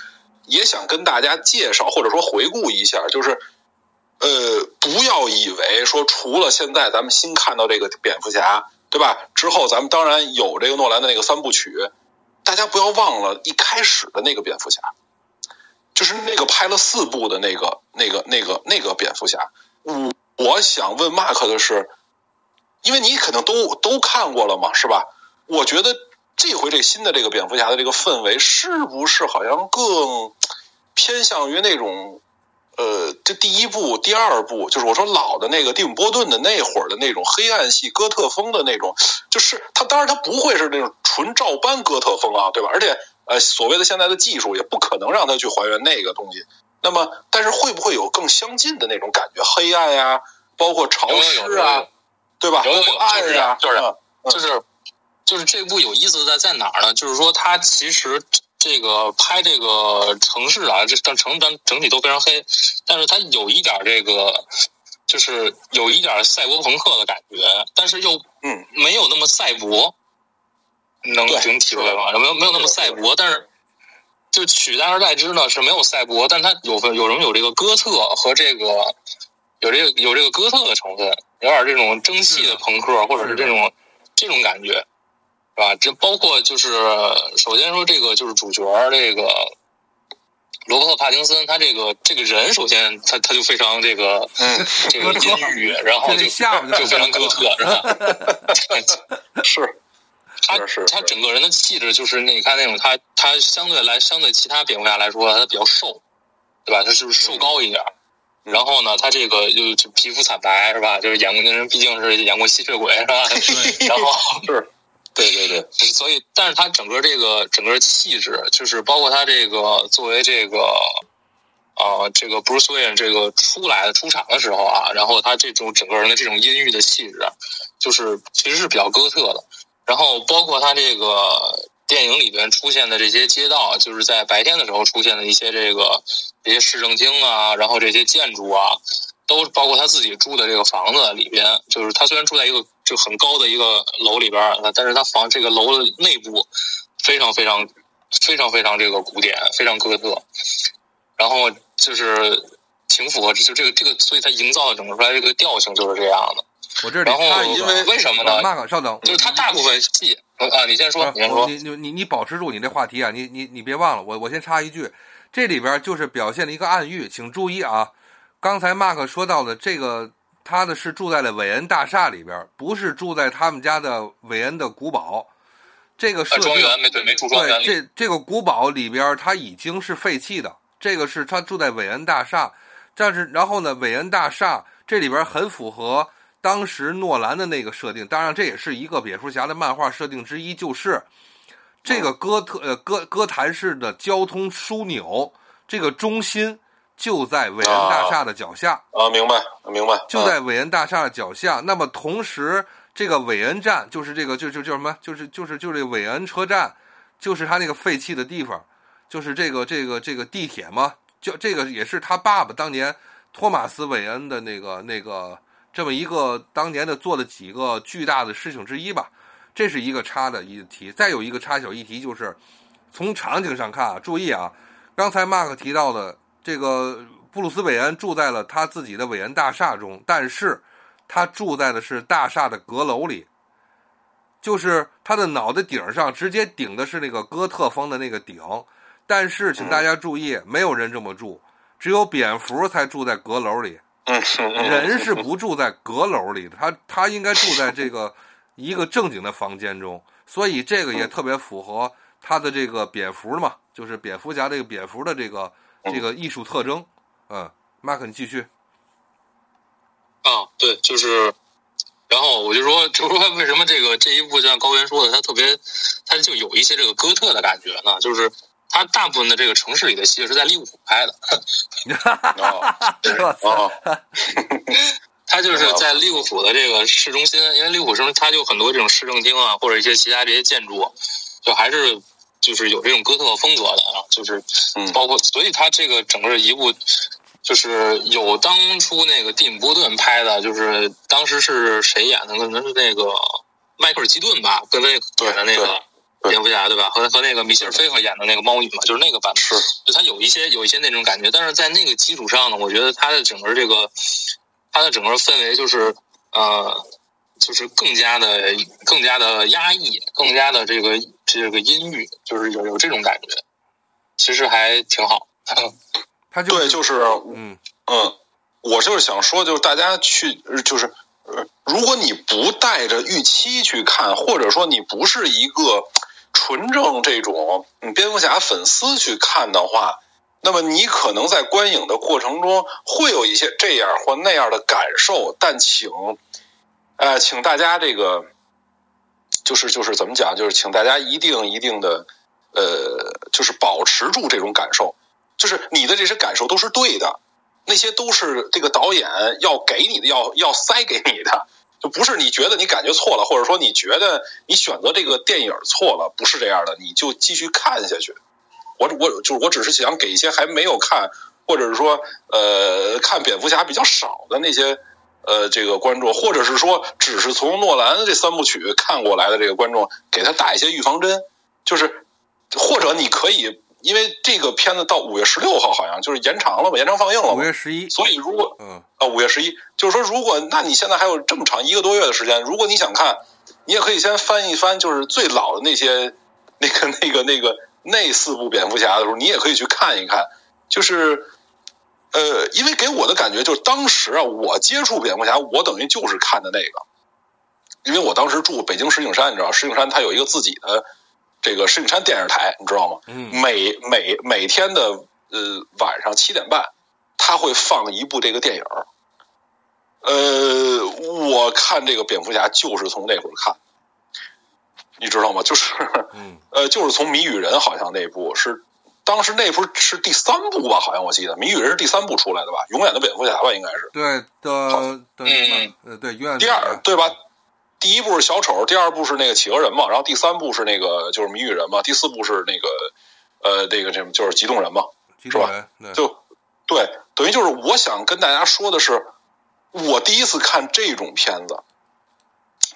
也想跟大家介绍或者说回顾一下，就是呃不要以为说除了现在咱们新看到这个蝙蝠侠，对吧？之后咱们当然有这个诺兰的那个三部曲。大家不要忘了一开始的那个蝙蝠侠，就是那个拍了四部的那个、那个、那个、那个蝙蝠侠。我我想问 Mark 的是，因为你可能都都看过了嘛，是吧？我觉得这回这新的这个蝙蝠侠的这个氛围，是不是好像更偏向于那种？呃，这第一部、第二部，就是我说老的那个蒂姆·波顿的那会儿的那种黑暗系哥特风的那种，就是他当然他不会是那种纯照搬哥特风啊，对吧？而且呃，所谓的现在的技术也不可能让他去还原那个东西。那么，但是会不会有更相近的那种感觉？黑暗呀，包括潮湿啊，对吧？有有暗呀，就是就是就是这部有意思在在哪儿呢？就是说它其实。这个拍这个城市啊，这城整整体都非常黑，但是它有一点这个，就是有一点赛博朋克的感觉，但是又嗯没有那么赛博，能能体会吗？没有没有那么赛博，但是就取代而代之呢是没有赛博，但它有有什么有这个哥特和这个有这个有这个哥特的成分，有点这种蒸汽的朋克，或者是这种这种感觉。是吧？这包括就是，首先说这个就是主角这个罗伯特·帕丁森，他这个这个人，首先他他就非常这个，嗯，这个阴郁，然后就就非常哥特，是吧？是，他他整个人的气质就是，你看那种他他相对来相对其他蝙蝠侠来说，他比较瘦，对吧？他是不是瘦高一点？然后呢，他这个就就皮肤惨白，是吧？就是演过那人毕竟是演过吸血鬼，是吧？然后是。对对对，所以，但是他整个这个整个气质，就是包括他这个作为这个，呃，这个 Bruce Wayne 这个出来的出场的时候啊，然后他这种整个人的这种阴郁的气质，就是其实是比较哥特的。然后包括他这个电影里边出现的这些街道，就是在白天的时候出现的一些这个这些市政厅啊，然后这些建筑啊。都包括他自己住的这个房子里边，就是他虽然住在一个就很高的一个楼里边，但是他房这个楼的内部非常非常非常非常这个古典，非常哥特，然后就是挺符合就这个这个，所以他营造的整个出来这个调性就是这样的。我这里然后因为为什么呢？马克，稍等，就是他大部分戏啊，你先说，你先说，你你你你保持住你这话题啊，你你你别忘了，我我先插一句，这里边就是表现了一个暗喻，请注意啊。刚才 Mark 说到的这个，他的是住在了韦恩大厦里边，不是住在他们家的韦恩的古堡。这个设定庄园没对没住庄园对，这这个古堡里边儿它已经是废弃的，这个是他住在韦恩大厦，但是然后呢，韦恩大厦这里边很符合当时诺兰的那个设定，当然这也是一个蝙蝠侠的漫画设定之一，就是这个哥特呃哥哥谭市的交通枢纽，这个中心就在韦恩大厦的脚下。啊，明白明白，就在韦恩大厦的脚下。那么同时，这个韦恩站就是这个就就叫什么？就是就是就是这韦恩车站，就是他那个废弃的地方，就是这个这个这个地铁嘛。就这个也是他爸爸当年托马斯韦恩的那个那个这么一个当年的做了几个巨大的事情之一吧。这是一个插的议题。再有一个插小议题就是，从场景上看啊，注意啊，刚才 Mark 提到的这个布鲁斯韦恩住在了他自己的韦恩大厦中，但是他住在的是大厦的阁楼里，就是他的脑袋顶上直接顶的是那个哥特风的那个顶。但是请大家注意，没有人这么住，只有蝙蝠才住在阁楼里，人是不住在阁楼里的，他他应该住在这个 一个正经的房间中，所以这个也特别符合他的这个蝙蝠嘛，就是蝙蝠侠这个蝙蝠的这个这个艺术特征。嗯，马克你继续。啊，对，就是，然后我就说，就说为什么这个这一部就像高原说的，它特别，它就有一些这个哥特的感觉呢？就是它大部分的这个城市里的戏是在利物浦拍的，哦！哦，它就是在利物浦的这个市中心，因为利物浦市中它就很多这种市政厅啊，或者一些其他这些建筑，就还是就是有这种哥特风格的啊，就是嗯包括，所以它这个整个一部就是有当初那个蒂姆·波顿拍的，就是当时是谁演的？可能是那个迈克尔·基顿吧，跟那个对演的那个对蝙蝠侠对吧？和和那个米歇尔·菲克演的那个猫女嘛，就是那个版本。是，就它有一些有一些那种感觉，但是在那个基础上呢，我觉得它的整个这个它的整个氛围就是呃，就是更加的更加的压抑，更加的这个这个阴郁，就是有有这种感觉，其实还挺好。他就对，就是嗯嗯，我就是想说，就是大家去，呃就是呃，如果你不带着预期去看，或者说你不是一个纯正这种嗯蝙蝠侠粉丝去看的话，那么你可能在观影的过程中会有一些这样或那样的感受，但请，呃，请大家这个，就是就是怎么讲，就是请大家一定一定的，呃，就是保持住这种感受，就是你的这些感受都是对的，那些都是这个导演要给你的，要要塞给你的，就不是你觉得你感觉错了，或者说你觉得你选择这个电影错了，不是这样的，你就继续看下去。我我就是我只是想给一些还没有看，或者是说呃看蝙蝠侠比较少的那些呃这个观众，或者是说只是从诺兰这三部曲看过来的这个观众，给他打一些预防针，就是或者你可以。因为这个片子到五月十六号好像就是延长了嘛，延长放映了嘛。五月十一，所以如果嗯啊，五月十一，就是说，如果那你现在还有这么长一个多月的时间，如果你想看，你也可以先翻一翻，就是最老的那些 那个那个那个那四部蝙蝠侠的时候，你也可以去看一看。就是呃，因为给我的感觉就是，当时啊，我接触蝙蝠侠，我等于就是看的那个，因为我当时住北京石景山，你知道，石景山它有一个自己的这个石景山电视台，你知道吗？嗯每每每天的呃晚上七点半，他会放一部这个电影儿。呃，我看这个蝙蝠侠就是从那会儿看，你知道吗？就是 嗯呃，就是从谜语人好像那部是当时那部是第三部吧？好像我记得谜语人是第三部出来的吧？永远的蝙蝠侠吧，应该是对的的嗯呃对，永远第二对吧？第一部是小丑，第二部是那个企鹅人嘛，然后第三部是那个就是谜语人嘛，第四部是那个呃那个这就是极冻人嘛。激动人，对就对，等于就是我想跟大家说的是，我第一次看这种片子，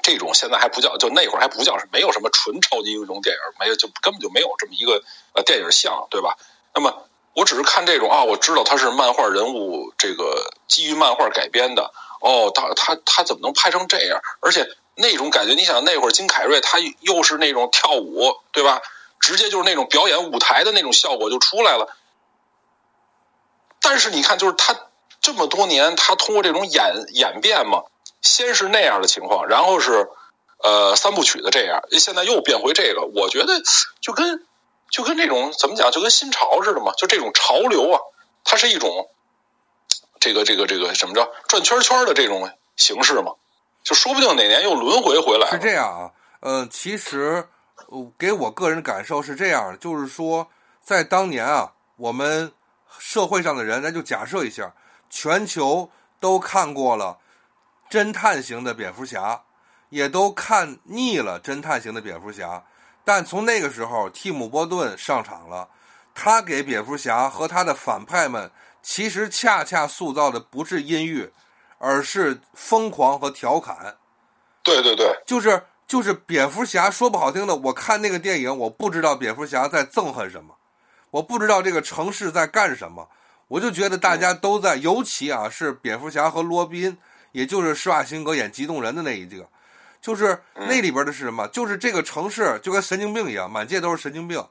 这种现在还不叫，就那会儿还不叫是没有什么纯超级英雄电影，没有就根本就没有这么一个呃电影像，对吧？那么我只是看这种啊，我知道他是漫画人物，这个基于漫画改编的，哦，他他他怎么能拍成这样？而且那种感觉，你想那会儿金凯瑞他又是那种跳舞，对吧？直接就是那种表演舞台的那种效果就出来了。但是你看，就是他这么多年，他通过这种演演变嘛，先是那样的情况，然后是呃三部曲的这样，现在又变回这个，我觉得就跟就跟这种怎么讲，就跟新潮似的嘛，就这种潮流啊，它是一种这个这个这个什么着转圈圈的这种形式嘛，就说不定哪年又轮回回来。是这样啊，呃，其实给我个人感受是这样，就是说在当年啊，我们社会上的人，咱就假设一下，全球都看过了侦探型的蝙蝠侠。也都看腻了侦探型的蝙蝠侠，但从那个时候，蒂姆·波顿上场了，他给蝙蝠侠和他的反派们，其实恰恰塑造的不是阴郁，而是疯狂和调侃。对对对，就是就是蝙蝠侠，说不好听的，我看那个电影，我不知道蝙蝠侠在憎恨什么，我不知道这个城市在干什么，我就觉得大家都在，尤其啊是蝙蝠侠和罗宾，也就是施瓦辛格演激动人的那一个。就是那里边的是什么？就是这个城市就跟神经病一样，满街都是神经病。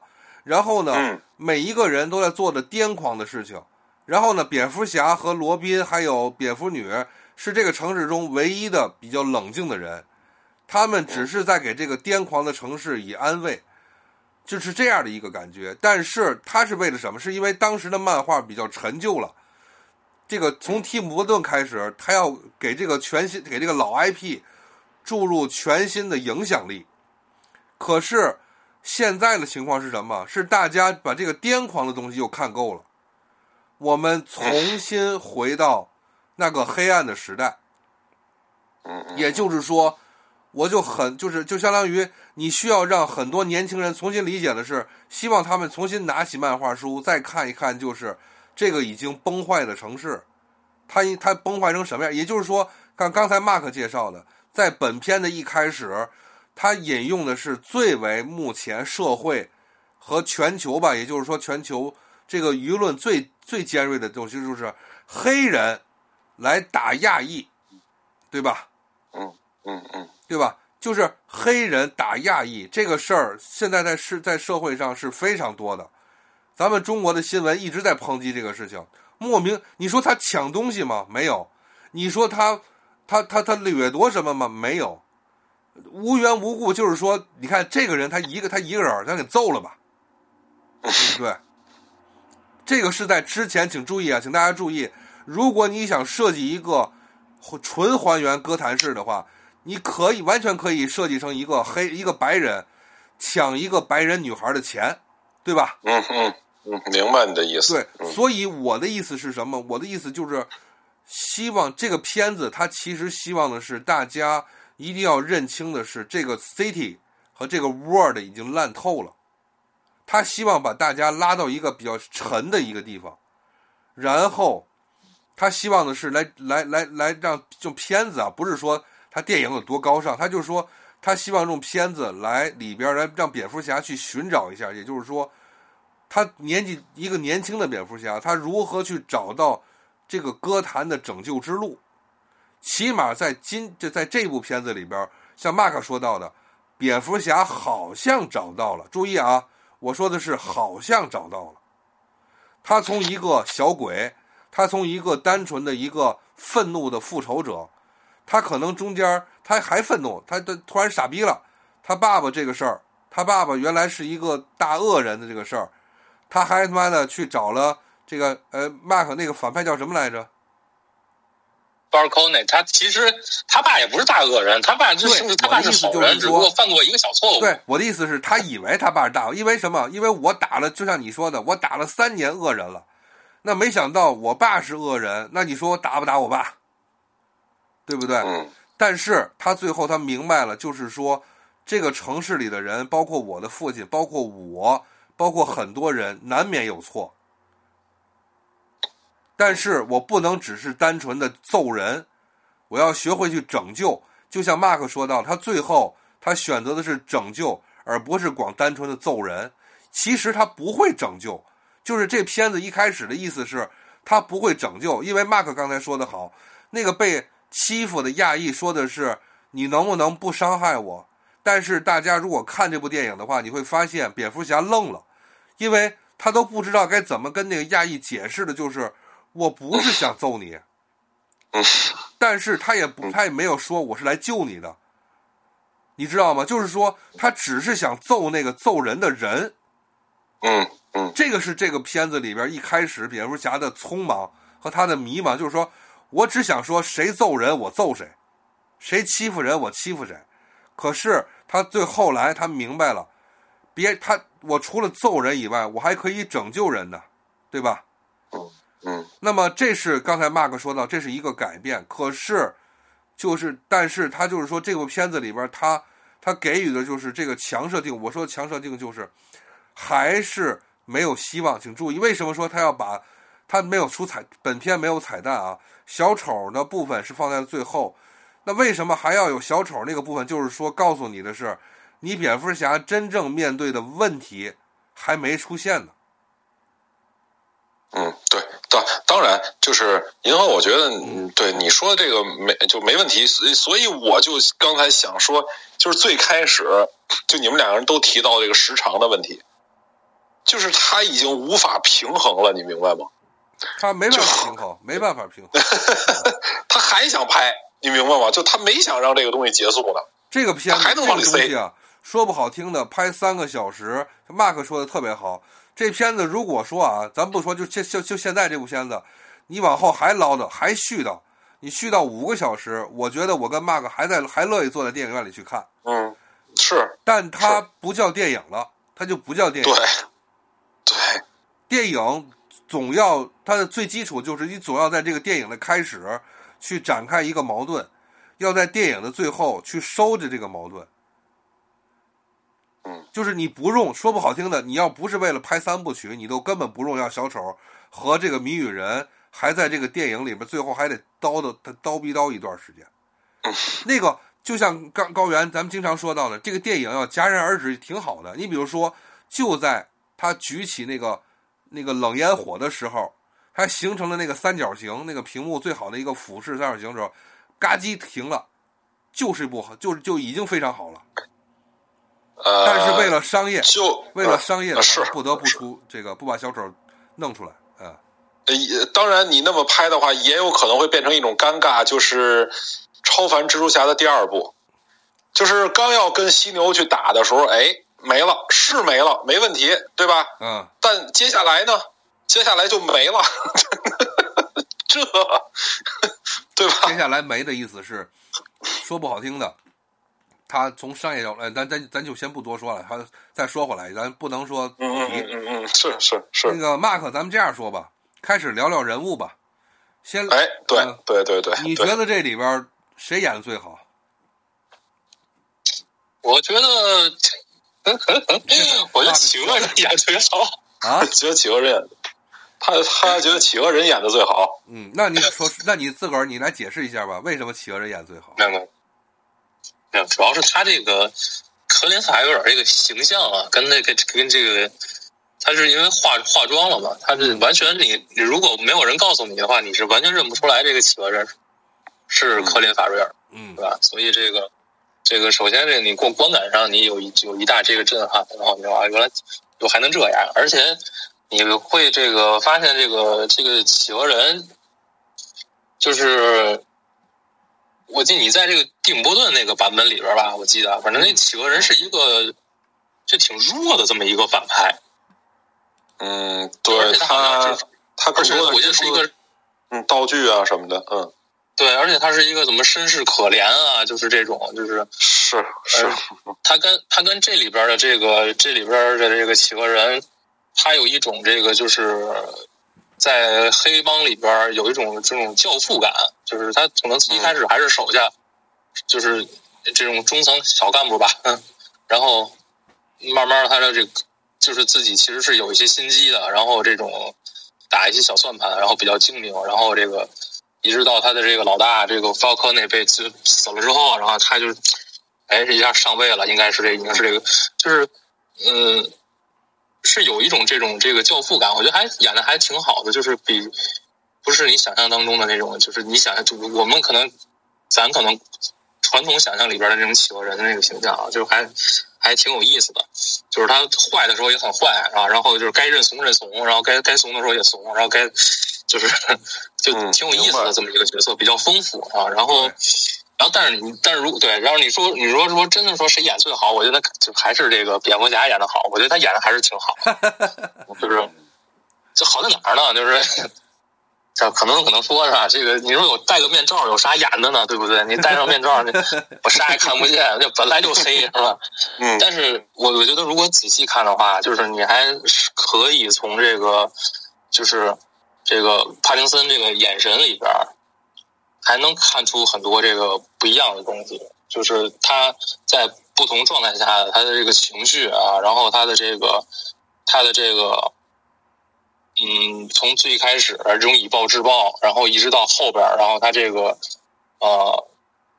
然后呢，每一个人都在做着癫狂的事情。然后呢，蝙蝠侠和罗宾还有蝙蝠女是这个城市中唯一的比较冷静的人，他们只是在给这个癫狂的城市以安慰，就是这样的一个感觉。但是他是为了什么？是因为当时的漫画比较陈旧了。这个从蒂姆·伯顿开始，他要给这个全新给这个老 IP。注入全新的影响力，可是现在的情况是什么？是大家把这个癫狂的东西又看够了，我们重新回到那个黑暗的时代。也就是说，我就很就是就相当于你需要让很多年轻人重新理解的是，希望他们重新拿起漫画书再看一看，就是这个已经崩坏的城市，它它崩坏成什么样？也就是说，刚刚才 Mark 介绍的。在本片的一开始，他引用的是最为目前社会和全球吧，也就是说全球这个舆论最最尖锐的东西，就是黑人来打亚裔，对吧？嗯嗯嗯，对吧？就是黑人打亚裔这个事儿，现在在是在社会上是非常多的。咱们中国的新闻一直在抨击这个事情，莫名你说他抢东西吗？没有，你说他。他他他掠夺什么吗？没有，无缘无故就是说，你看这个人，他一个他一个人，咱给揍了吧？对，这个是在之前，请注意啊，请大家注意，如果你想设计一个纯还原哥谭市的话，你可以完全可以设计成一个黑一个白人抢一个白人女孩的钱，对吧？嗯嗯嗯，明白你的意思。对，所以我的意思是什么？我的意思就是。希望这个片子，他其实希望的是大家一定要认清的是，这个 city 和这个 world 已经烂透了。他希望把大家拉到一个比较沉的一个地方，然后他希望的是来来来来让这种片子啊，不是说他电影有多高尚，他就是说他希望用片子来里边来让蝙蝠侠去寻找一下，也就是说他年纪一个年轻的蝙蝠侠，他如何去找到。这个歌坛的拯救之路，起码在今就在这部片子里边，像马克说到的，蝙蝠侠好像找到了。注意啊，我说的是好像找到了。他从一个小鬼，他从一个单纯的一个愤怒的复仇者，他可能中间他还愤怒，他他突然傻逼了。他爸爸这个事儿，他爸爸原来是一个大恶人的这个事儿，他还他妈的去找了。这个呃，Mark 那个反派叫什么来着 b a r c o n e 他其实他爸也不是大恶人，他爸就是他爸是好人，只不过犯过一个小错误。对，我的意思是，他以为他爸是大恶，因为什么？因为我打了，就像你说的，我打了三年恶人了，那没想到我爸是恶人，那你说我打不打我爸？对不对？嗯。但是他最后他明白了，就是说这个城市里的人，包括我的父亲，包括我，包括很多人，难免有错。但是我不能只是单纯的揍人，我要学会去拯救。就像 Mark 说到，他最后他选择的是拯救，而不是光单纯的揍人。其实他不会拯救，就是这片子一开始的意思是，他不会拯救，因为 Mark 刚才说的好，那个被欺负的亚裔说的是，你能不能不伤害我？但是大家如果看这部电影的话，你会发现蝙蝠侠愣了，因为他都不知道该怎么跟那个亚裔解释的，就是。我不是想揍你，但是他也不，他也没有说我是来救你的。你知道吗？就是说他只是想揍那个揍人的人。嗯嗯，这个是这个片子里边一开始蝙蝠侠的匆忙和他的迷茫，就是说我只想说谁揍人我揍谁，谁欺负人我欺负谁。可是他最后来他明白了，别他我除了揍人以外，我还可以拯救人呢，对吧？嗯，那么这是刚才 Mark 说到，这是一个改变。可是就是，但是他就是说这部片子里边他他给予的就是这个强设定。我说强设定就是。还是没有希望，请注意，为什么说他要把他没有出彩？本片没有彩蛋啊，小丑的部分是放在了最后。那为什么还要有小丑那个部分？就是说，告诉你的是，你蝙蝠侠真正面对的问题还没出现呢。嗯，对，当当然就是银河，我觉得，嗯，对你说的这个没就没问题，所以所以我就刚才想说，就是最开始就你们两个人都提到这个时长的问题。就是他已经无法平衡了，你明白吗？他没办法平衡，没办法平衡。他还想拍，你明白吗？就他没想让这个东西结束呢。这个片子还能往里塞啊？说不好听的，拍三个小时。Mark 说的特别好。这片子如果说啊，咱不说，就就就就现在这部片子，你往后还唠叨，还絮叨，你絮叨五个小时，我觉得我跟 Mark 还在还乐意坐在电影院里去看。嗯，是。但它不叫电影了，它就不叫电影。对。对，电影总要它的最基础就是你总要在这个电影的开始去展开一个矛盾，要在电影的最后去收着这个矛盾。嗯，就是你不用说不好听的，你要不是为了拍三部曲，你都根本不用让小丑和这个谜语人还在这个电影里边，最后还得叨叨他叨逼叨一段时间。嗯，那个就像高高原咱们经常说到的，这个电影要戛然而止挺好的。你比如说，就在。他举起那个那个冷烟火的时候，它形成了那个三角形，那个屏幕最好的一个俯视三角形的时候，嘎叽停了，就是不好，就是就已经非常好了。呃，但是为了商业，就为了商业是不得不出这个，不把小丑弄出来。嗯，呃，当然你那么拍的话，也有可能会变成一种尴尬，就是超凡蜘蛛侠的第二部，就是刚要跟犀牛去打的时候，哎。没了是没了，没问题，对吧？嗯。但接下来呢？接下来就没了，这，对吧？接下来没的意思是，说不好听的，他从商业角度，咱咱咱就先不多说了。他再说回来，咱不能说嗯嗯嗯嗯，是是是。那个 Mark，咱们这样说吧，开始聊聊人物吧。先哎，对对对对，你觉得这里边谁演的最好？我觉得。我觉得企鹅人演最好啊！觉得企鹅人演，他他觉得企鹅人演的最好。嗯，那你说，那你自个儿你来解释一下吧，为什么企鹅人演最好？没有，没有，主要是他这个科林法瑞尔这个形象啊，跟那个跟这个，他是因为化化妆了嘛，他是完全你你如果没有人告诉你的话，你是完全认不出来这个企鹅人是科林法瑞尔，嗯，对吧？所以这个。这个首先，这你过观感上，你有一有一大这个震撼，然后你说啊，原来我还能这样，而且你会这个发现，这个这个企鹅人，就是我记得你在这个蒂姆·波顿那个版本里边吧，我记得，反正那企鹅人是一个就挺弱的这么一个反派。嗯，对他，他而且我觉得是一个嗯道具啊什么的，嗯。对，而且他是一个怎么身世可怜啊？就是这种，就是是是，他跟他跟这里边的这个这里边的这个企鹅人，他有一种这个就是在黑帮里边有一种这种教父感，就是他可能一开始还是手下，就是这种中层小干部吧，嗯，然后慢慢他的这个就是自己其实是有一些心机的，然后这种打一些小算盘，然后比较精明，然后这个。一直到他的这个老大这个法科内被死死了之后，然后他就，哎，一下上位了，应该是这，应该是这个，就是，嗯，是有一种这种这个教父感，我觉得还演的还挺好的，就是比不是你想象当中的那种，就是你想就我们可能咱可能传统想象里边的那种企鹅人的那个形象啊，就是还还挺有意思的，就是他坏的时候也很坏啊，然后就是该认怂认怂，然后该该怂的时候也怂，然后该。就是，就挺有意思的这么一个角色，比较丰富啊。然后，然后，但是你，但是如对，然后你说，你说说真的说谁演最好？我觉得就还是这个蝙蝠侠演的好。我觉得他演的还是挺好，就是这好在哪儿呢？就是这可能可能说是吧？这个你说有戴个面罩有啥演的呢？对不对？你戴上面罩，我啥也看不见，这本来就黑，是吧？嗯，但是我我觉得如果仔细看的话，就是你还可以从这个就是这个帕丁森这个眼神里边。还能看出很多这个不一样的东西，就是他在不同状态下的他的这个情绪啊，然后他的这个他的这个，嗯，从最开始这种以暴制暴，然后一直到后边，然后他这个呃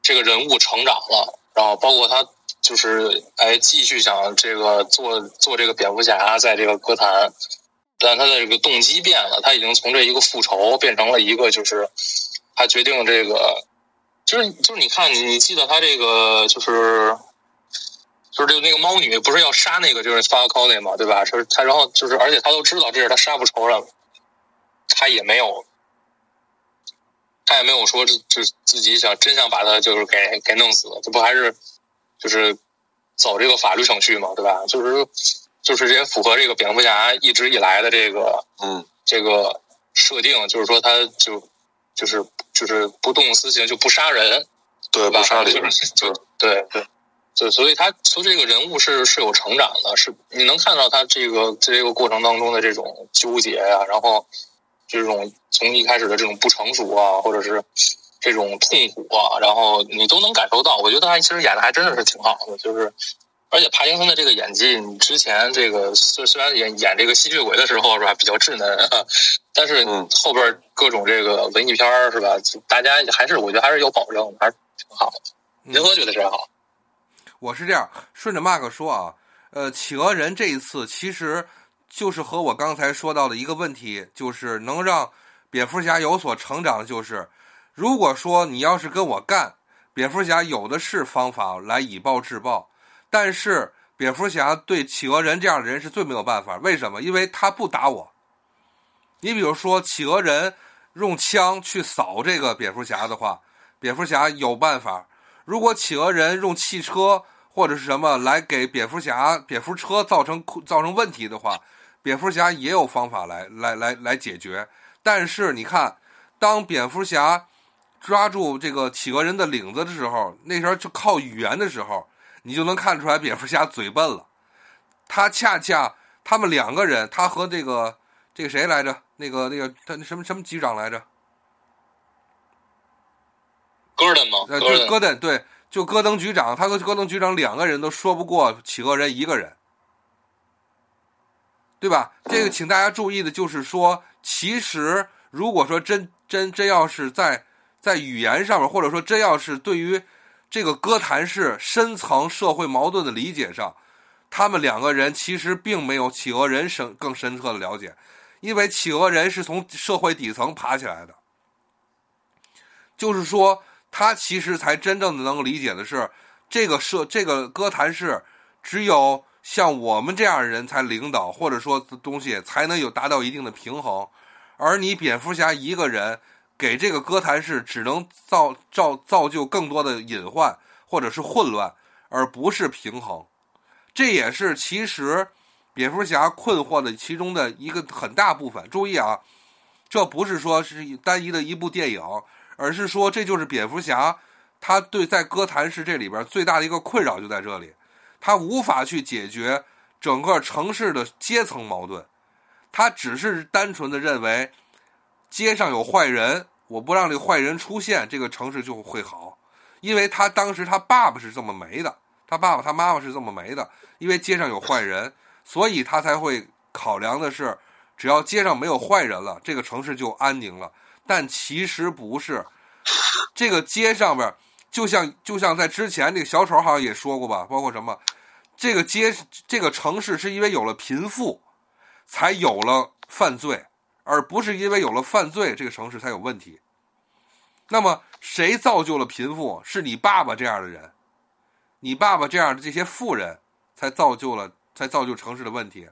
这个人物成长了，然后包括他就是哎继续想这个做做这个蝙蝠侠，在这个歌坛，但他的这个动机变了，他已经从这一个复仇变成了一个就是。他决定这个，就是就是你看，你你记得他这个就是就是这个那个猫女不是要杀那个就是发高那嘛，对吧？是他然后就是而且他都知道这是他杀不仇人，他也没有他也没有说就自己想真想把他就是给给弄死，这不还是就是走这个法律程序嘛，对吧？就是就是也符合这个蝙蝠侠一直以来的这个嗯这个设定，就是说他就。就是就是不动私刑就不杀人，对不杀人就对对，对所以他从这个人物是是有成长的，是你能看到他这个这个过程当中的这种纠结呀，然后这种从一开始的这种不成熟啊，或者是这种痛苦啊，然后你都能感受到。我觉得他其实演的还真的是挺好的，就是。而且帕金森的这个演技，你之前这个虽虽然演演这个吸血鬼的时候是吧比较稚嫩，但是后边各种这个文艺片是吧，大家还是我觉得还是有保证，还是挺好的。您何觉得谁好？我是这样，顺着 Mark 说啊，呃，企鹅人这一次其实就是和我刚才说到的一个问题，就是能让蝙蝠侠有所成长，就是如果说你要是跟我干，蝙蝠侠有的是方法来以暴制暴。但是蝙蝠侠对企鹅人这样的人是最没有办法，为什么？因为他不打我。你比如说，企鹅人用枪去扫这个蝙蝠侠的话，蝙蝠侠有办法；如果企鹅人用汽车或者是什么来给蝙蝠侠蝙蝠车造成造成问题的话，蝙蝠侠也有方法来来来来解决。但是你看，当蝙蝠侠抓住这个企鹅人的领子的时候，那时候就靠语言的时候。你就能看出来，蝙蝠侠嘴笨了。他恰恰他们两个人，他和这个这个谁来着？那个那个他那什么什么局长来着？戈登吗？呃，对，戈登，对，就戈登局长，他和戈登局长两个人都说不过企鹅人一个人，对吧？这个，请大家注意的就是说，其实如果说真真真要是在在语言上面，或者说真要是对于。这个歌坛是深层社会矛盾的理解上，他们两个人其实并没有企鹅人深更深刻的了解，因为企鹅人是从社会底层爬起来的，就是说他其实才真正的能够理解的是，这个社这个歌坛是只有像我们这样的人才领导，或者说东西才能有达到一定的平衡，而你蝙蝠侠一个人。给这个哥谭市只能造造造就更多的隐患或者是混乱，而不是平衡。这也是其实蝙蝠侠困惑的其中的一个很大部分。注意啊，这不是说是单一的一部电影，而是说这就是蝙蝠侠他对在哥谭市这里边最大的一个困扰就在这里，他无法去解决整个城市的阶层矛盾，他只是单纯的认为街上有坏人。我不让这个坏人出现，这个城市就会好，因为他当时他爸爸是这么没的，他爸爸他妈妈是这么没的，因为街上有坏人，所以他才会考量的是，只要街上没有坏人了，这个城市就安宁了。但其实不是，这个街上边就像就像在之前那个小丑好像也说过吧，包括什么，这个街这个城市是因为有了贫富，才有了犯罪。而不是因为有了犯罪，这个城市才有问题。那么，谁造就了贫富？是你爸爸这样的人，你爸爸这样的这些富人，才造就了，才造就城市的问题。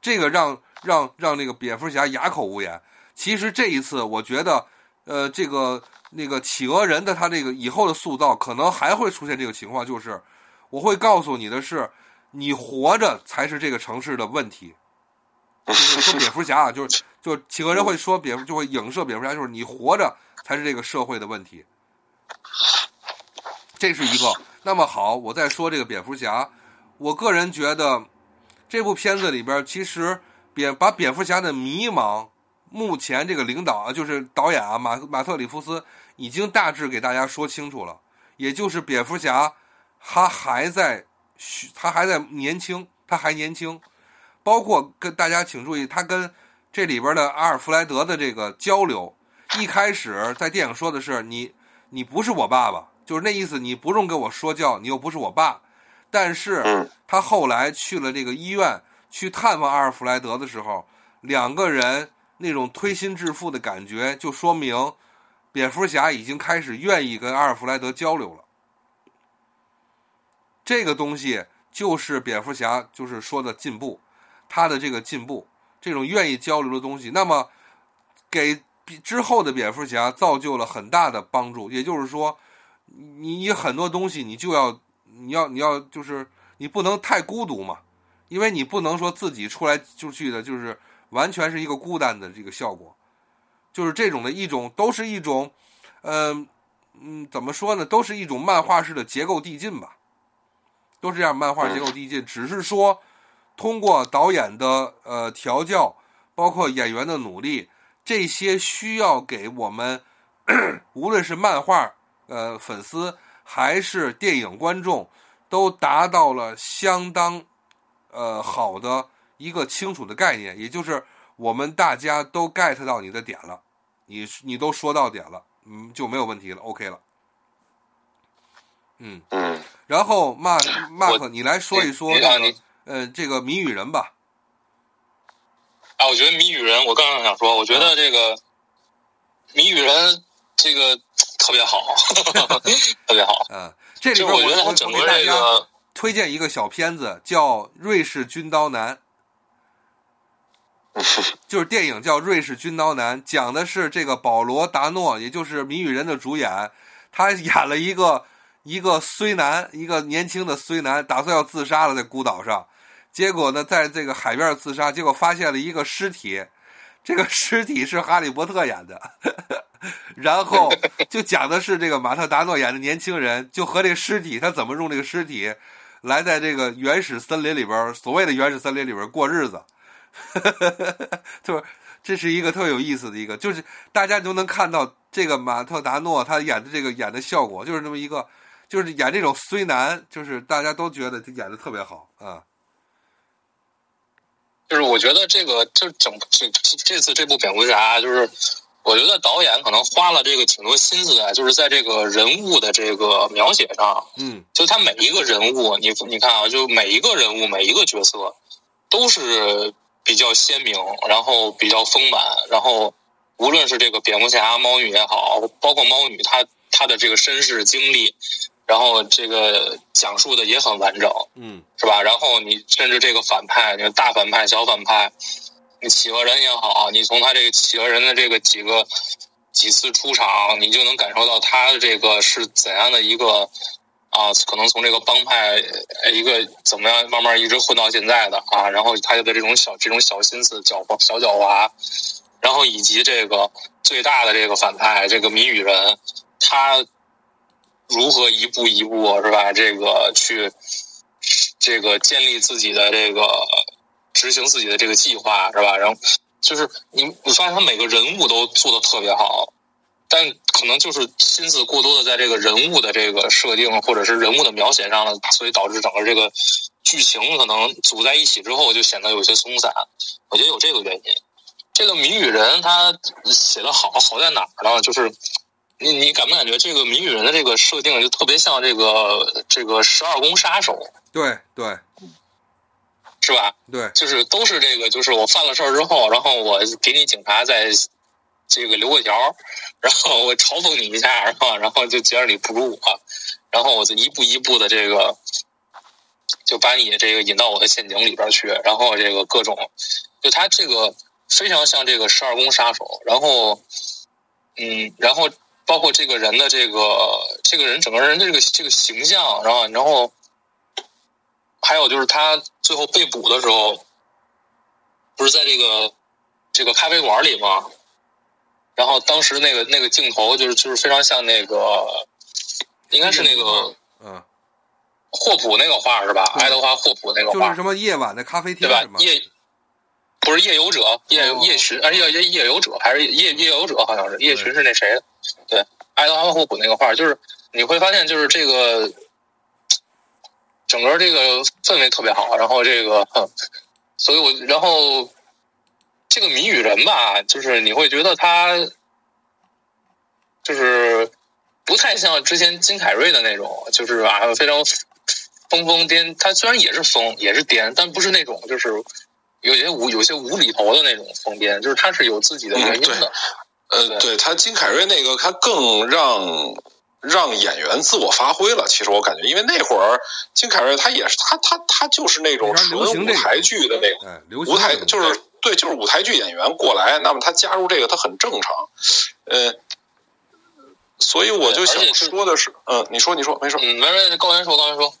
这个让让让那个蝙蝠侠哑口无言。其实这一次，我觉得，呃，这个那个企鹅人的他这个以后的塑造，可能还会出现这个情况，就是我会告诉你的是，你活着才是这个城市的问题。就是说蝙蝠侠啊，就是 就企鹅人会说蝙蝠，就会影射蝙蝠侠，就是你活着才是这个社会的问题。这是一个。那么好，我再说这个蝙蝠侠，我个人觉得这部片子里边其实蝙把蝙蝠侠的迷茫。目前这个领导啊，就是导演啊，马马特里夫斯已经大致给大家说清楚了，也就是蝙蝠侠，他还在，他还在年轻，他还年轻，包括跟大家请注意，他跟这里边的阿尔弗莱德的这个交流，一开始在电影说的是你，你不是我爸爸，就是那意思，你不用跟我说教，你又不是我爸，但是他后来去了这个医院去探望阿尔弗莱德的时候，两个人。那种推心置腹的感觉，就说明蝙蝠侠已经开始愿意跟阿尔弗莱德交流了。这个东西就是蝙蝠侠就是说的进步，他的这个进步，这种愿意交流的东西，那么给之后的蝙蝠侠造就了很大的帮助。也就是说，你很多东西你就要你要你要就是你不能太孤独嘛，因为你不能说自己出来就去的，就是。完全是一个孤单的这个效果，就是这种的一种，都是一种，嗯嗯，怎么说呢？都是一种漫画式的结构递进吧，都是这样漫画结构递进。只是说，通过导演的呃调教，包括演员的努力，这些需要给我们，无论是漫画呃粉丝还是电影观众，都达到了相当呃好的。一个清楚的概念，也就是我们大家都 get 到你的点了，你你都说到点了，嗯，就没有问题了，OK 了。嗯嗯，然后马马克，你来说一说这个呃这个谜语人吧。啊，我觉得谜语人，我刚刚想说，我觉得这个谜语人这个特别好，特别好。嗯，这里边我觉得整个这个推荐一个小片子，叫《瑞士军刀男》。就是电影叫《瑞士军刀男》，讲的是这个保罗达诺，也就是谜语人的主演，他演了一个一个衰男，一个年轻的衰男，打算要自杀了，在孤岛上，结果呢，在这个海边自杀，结果发现了一个尸体，这个尸体是哈利波特演的，然后就讲的是这个马特达诺演的年轻人，就和这个尸体，他怎么用这个尸体来在这个原始森林里边，所谓的原始森林里边过日子。就是这是一个特有意思的一个，就是大家都能看到这个马特达诺他演的这个演的效果，就是这么一个，就是演这种虽难，就是大家都觉得他演的特别好啊。就是我觉得这个就整这这次这部蝙蝠侠，就是我觉得导演可能花了这个挺多心思的，就是在这个人物的这个描写上，嗯，就他每一个人物，你你看啊，就每一个人物每一个角色都是。比较鲜明，然后比较丰满，然后无论是这个蝙蝠侠、猫女也好，包括猫女，她她的这个身世经历，然后这个讲述的也很完整，嗯，是吧？然后你甚至这个反派，你大反派、小反派，你企鹅人也好，你从他这个企鹅人的这个几个几次出场，你就能感受到他的这个是怎样的一个。啊，可能从这个帮派一个怎么样，慢慢一直混到现在的啊，然后他的这种小这种小心思、狡猾、小狡猾，然后以及这个最大的这个反派这个谜语人，他如何一步一步是吧？这个去这个建立自己的这个执行自己的这个计划是吧？然后就是你你发现他每个人物都做的特别好。但可能就是心思过多的在这个人物的这个设定或者是人物的描写上了，所以导致整个这个剧情可能组在一起之后就显得有些松散。我觉得有这个原因。这个谜语人他写的好，好在哪儿呢？就是你你感不感觉这个谜语人的这个设定就特别像这个这个十二宫杀手？对对，是吧？对，就是都是这个，就是我犯了事儿之后，然后我给你警察在。这个留个条，然后我嘲讽你一下，然后然后就觉得你不如我，然后我就一步一步的这个，就把你这个引到我的陷阱里边去，然后这个各种，就他这个非常像这个十二宫杀手，然后，嗯，然后包括这个人的这个这个人整个人的这个这个形象，然后然后还有就是他最后被捕的时候，不是在这个这个咖啡馆里吗？然后当时那个那个镜头就是就是非常像那个，应该是那个嗯，霍普那个画是吧？爱德华霍普那个画就是什么夜晚的咖啡厅对吧？夜不是夜游者，夜哦夜巡，啊夜夜夜游者还是夜夜游者？好像是夜巡是那谁的？对，爱德华霍普那个画，就是你会发现，就是这个整个这个氛围特别好，然后这个，哼所以我然后这个谜语人吧，就是你会觉得他就是不太像之前金凯瑞的那种，就是啊非常疯疯癫。他虽然也是疯，也是癫，但不是那种就是有些无有些无厘头的那种疯癫，就是他是有自己的原因的。呃，对对他金凯瑞那个，他更让让演员自我发挥了。其实我感觉，因为那会儿金凯瑞他也是他他他就是那种纯舞台剧的那种舞台就是对，就是舞台剧演员过来，那么他加入这个他很正常，呃，所以我就想说的是，嗯，你说你说没事嗯，没没，高原说，高原说，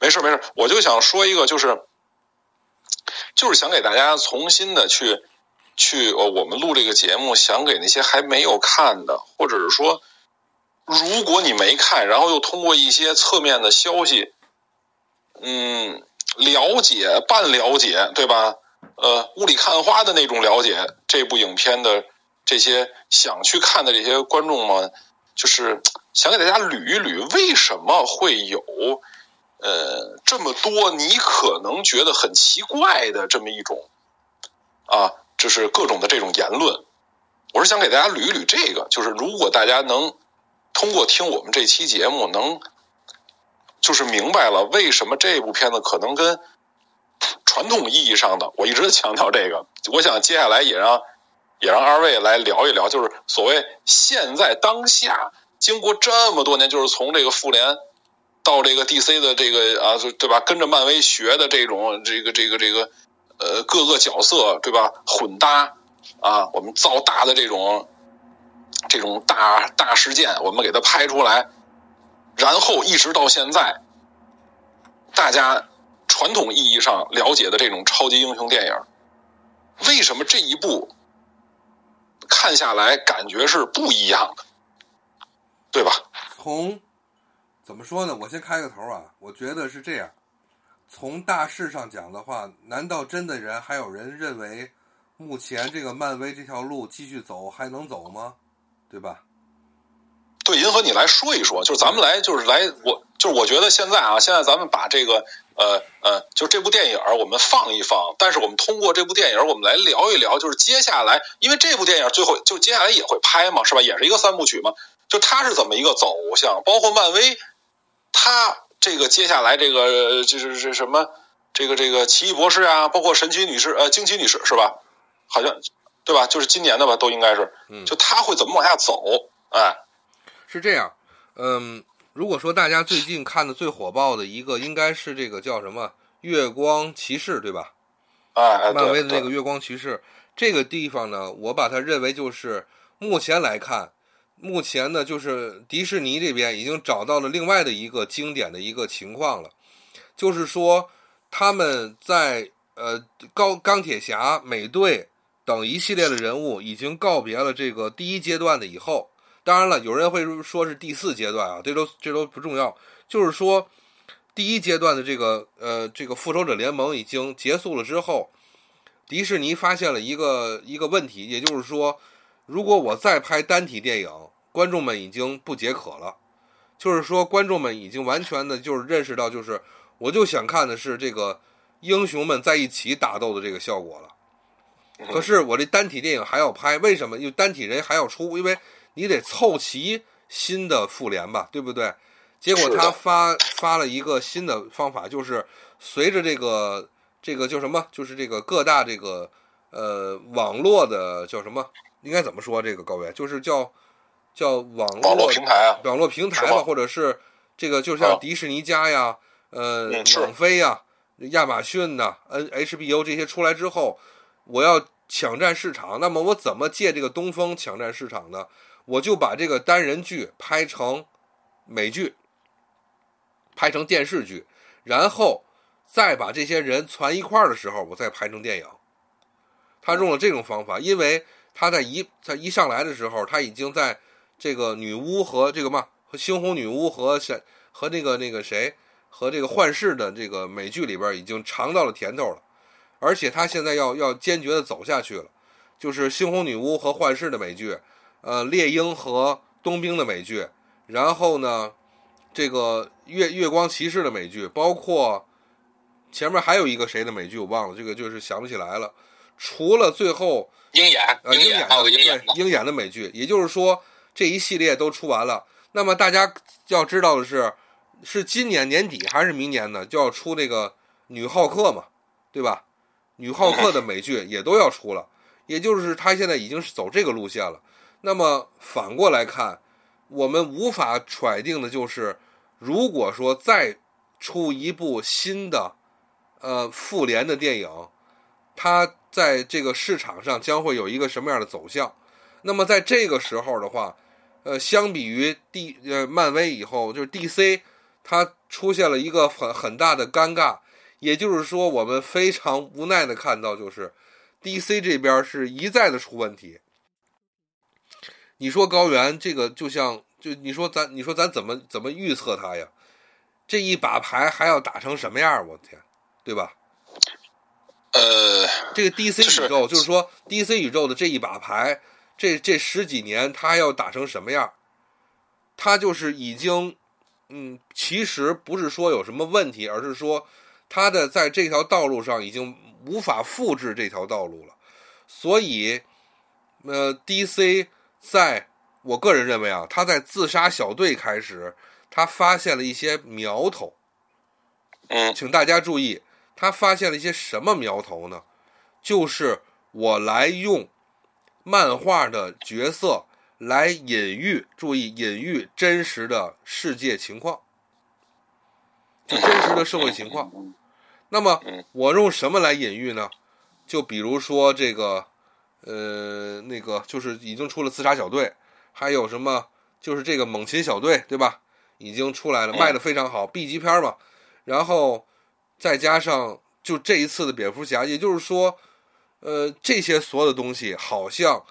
没事没事，我就想说一个，就是就是想给大家重新的去去呃，我们录这个节目，想给那些还没有看的，或者是说，如果你没看，然后又通过一些侧面的消息，嗯，了解半了解，对吧？呃，雾里看花的那种了解这部影片的这些想去看的这些观众们，就是想给大家捋一捋，为什么会有呃这么多你可能觉得很奇怪的这么一种啊，就是各种的这种言论。我是想给大家捋一捋这个，就是如果大家能通过听我们这期节目，能就是明白了为什么这部片子可能跟传统意义上的，我一直强调这个，我想接下来也让也让二位来聊一聊，就是所谓现在当下，经过这么多年，就是从这个复联到这个 DC 的这个啊，对吧？跟着漫威学的这种这个这个这个呃各个角色对吧？混搭啊，我们造大的这种这种大大事件，我们给它拍出来，然后一直到现在，大家传统意义上了解的这种超级英雄电影，为什么这一部看下来感觉是不一样的，对吧？从怎么说呢？我先开个头啊，我觉得是这样。从大势上讲的话，难道真的人还有人认为目前这个漫威这条路继续走还能走吗？对吧？对，银河，你来说一说，就是咱们来，就是来，我就是我觉得现在啊，现在咱们把这个呃呃，就这部电影我们放一放，但是我们通过这部电影，我们来聊一聊，就是接下来，因为这部电影最后就接下来也会拍嘛，是吧？也是一个三部曲嘛，就它是怎么一个走向，包括漫威，它这个接下来这个就是这什么，这个这个奇异博士啊，包括神奇女士，呃，惊奇女士是吧？好像对吧？就是今年的吧，都应该是，嗯就他会怎么往下走，哎。是这样，嗯，如果说大家最近看的最火爆的一个，应该是这个叫什么《月光骑士》，对吧？哎哎，漫威的那个《月光骑士》这个地方呢，我把它认为就是目前来看，目前呢就是迪士尼这边已经找到了另外的一个经典的一个情况了，就是说他们在呃高钢铁侠、美队等一系列的人物已经告别了这个第一阶段的以后。当然了，有人会说是第四阶段啊，这都这都不重要。就是说，第一阶段的这个呃这个复仇者联盟已经结束了之后，迪士尼发现了一个一个问题，也就是说，如果我再拍单体电影，观众们已经不解渴了。就是说，观众们已经完全的就是认识到，就是我就想看的是这个英雄们在一起打斗的这个效果了。可是我这单体电影还要拍，为什么？因为单体人还要出，因为你得凑齐新的复联吧，对不对？结果他发发了一个新的方法，就是随着这个这个叫什么，就是这个各大这个呃网络的叫什么，应该怎么说？这个高原就是叫叫网络网络平台啊，网络平台吧，或者是这个就像啊迪士尼家呀、呃网飞呀、亚马逊呐、N HBO 这些出来之后，我要抢占市场，那么我怎么借这个东风抢占市场呢？我就把这个单人剧拍成美剧，拍成电视剧，然后再把这些人攒一块儿的时候，我再拍成电影。他用了这种方法，因为他在一在一上来的时候，他已经在这个女巫和这个嘛和猩红女巫和闪和那个那个谁和这个幻视的这个美剧里边已经尝到了甜头了，而且他现在要要坚决的走下去了，就是猩红女巫和幻视的美剧，呃，猎鹰和冬兵的美剧，然后呢，这个月月光骑士的美剧，包括前面还有一个谁的美剧我忘了，这个就是想不起来了。除了最后鹰眼，呃鹰眼对鹰眼的美剧，也就是说这一系列都出完了。那么大家要知道的是，是今年年底还是明年呢？就要出那个女浩克嘛，对吧？女浩克的美剧也都要出了，也就是他现在已经是走这个路线了。那么反过来看，我们无法揣定的就是，如果说再出一部新的呃复联的电影，它在这个市场上将会有一个什么样的走向？那么在这个时候的话，呃，相比于 D 呃漫威以后，就是 DC，它出现了一个很很大的尴尬，也就是说，我们非常无奈的看到，就是 DC 这边是一再的出问题。你说高原这个就像就你说咱你说咱怎么怎么预测它呀？这一把牌还要打成什么样？我天，对吧？呃，这个 DC 就是宇宙，就是说 DC 宇宙的这一把牌，这这十几年它要打成什么样？它就是已经，嗯，其实不是说有什么问题，而是说它的在这条道路上已经无法复制这条道路了。所以，呃，DC 在我个人认为啊，他在自杀小队开始，他发现了一些苗头。嗯请大家注意，他发现了一些什么苗头呢？就是我来用漫画的角色来隐喻，注意隐喻真实的世界情况，就真实的社会情况。那么我用什么来隐喻呢？就比如说这个，呃，那个就是已经出了自杀小队，还有什么就是这个猛禽小队，对吧？已经出来了，卖的非常好，B 级片嘛。然后再加上就这一次的蝙蝠侠，也就是说，呃，这些所有的东西好像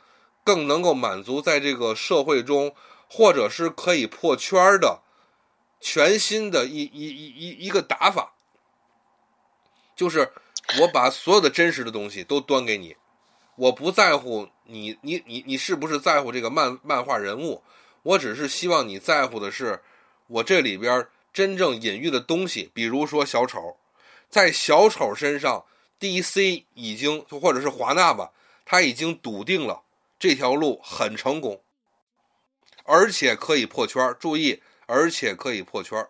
更能够满足在这个社会中，或者是可以破圈的全新的一一一一一个打法，就是我把所有的真实的东西都端给你，我不在乎你你你你是不是在乎这个漫漫画人物，我只是希望你在乎的是我这里边真正隐喻的东西，比如说小丑，在小丑身上，DC 已经或者是华纳吧，他已经笃定了这条路很成功，而且可以破圈儿。注意，而且可以破圈儿。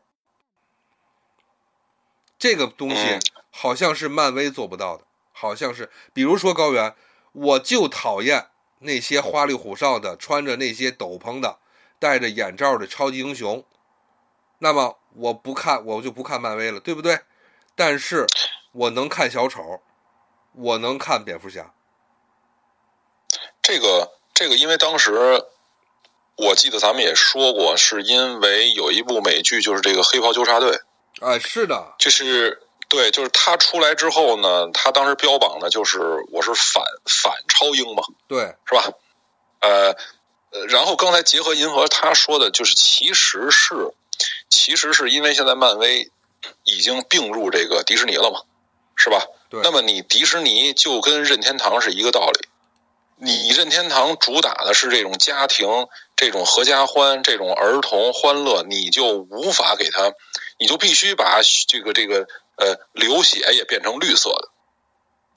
这个东西嗯好像是漫威做不到的，好像是，比如说高原，我就讨厌那些花里胡哨的，穿着那些斗篷的，戴着眼罩的超级英雄。那么我不看，我就不看漫威了，对不对？但是我能看小丑，我能看蝙蝠侠。这个这个，因为当时我记得咱们也说过，是因为有一部美剧，就是这个《黑袍纠察队》，啊、是的，就是对，就是他出来之后呢，他当时标榜的就是我是反反超英嘛，对，是吧？呃呃，然后刚才结合银河他说的，就是其实是其实是因为现在漫威已经并入这个迪士尼了嘛，是吧？对那么你迪士尼就跟任天堂是一个道理，你任天堂主打的是这种家庭、这种合家欢、这种儿童欢乐，你就无法给他，你就必须把这个这个呃流血也变成绿色的，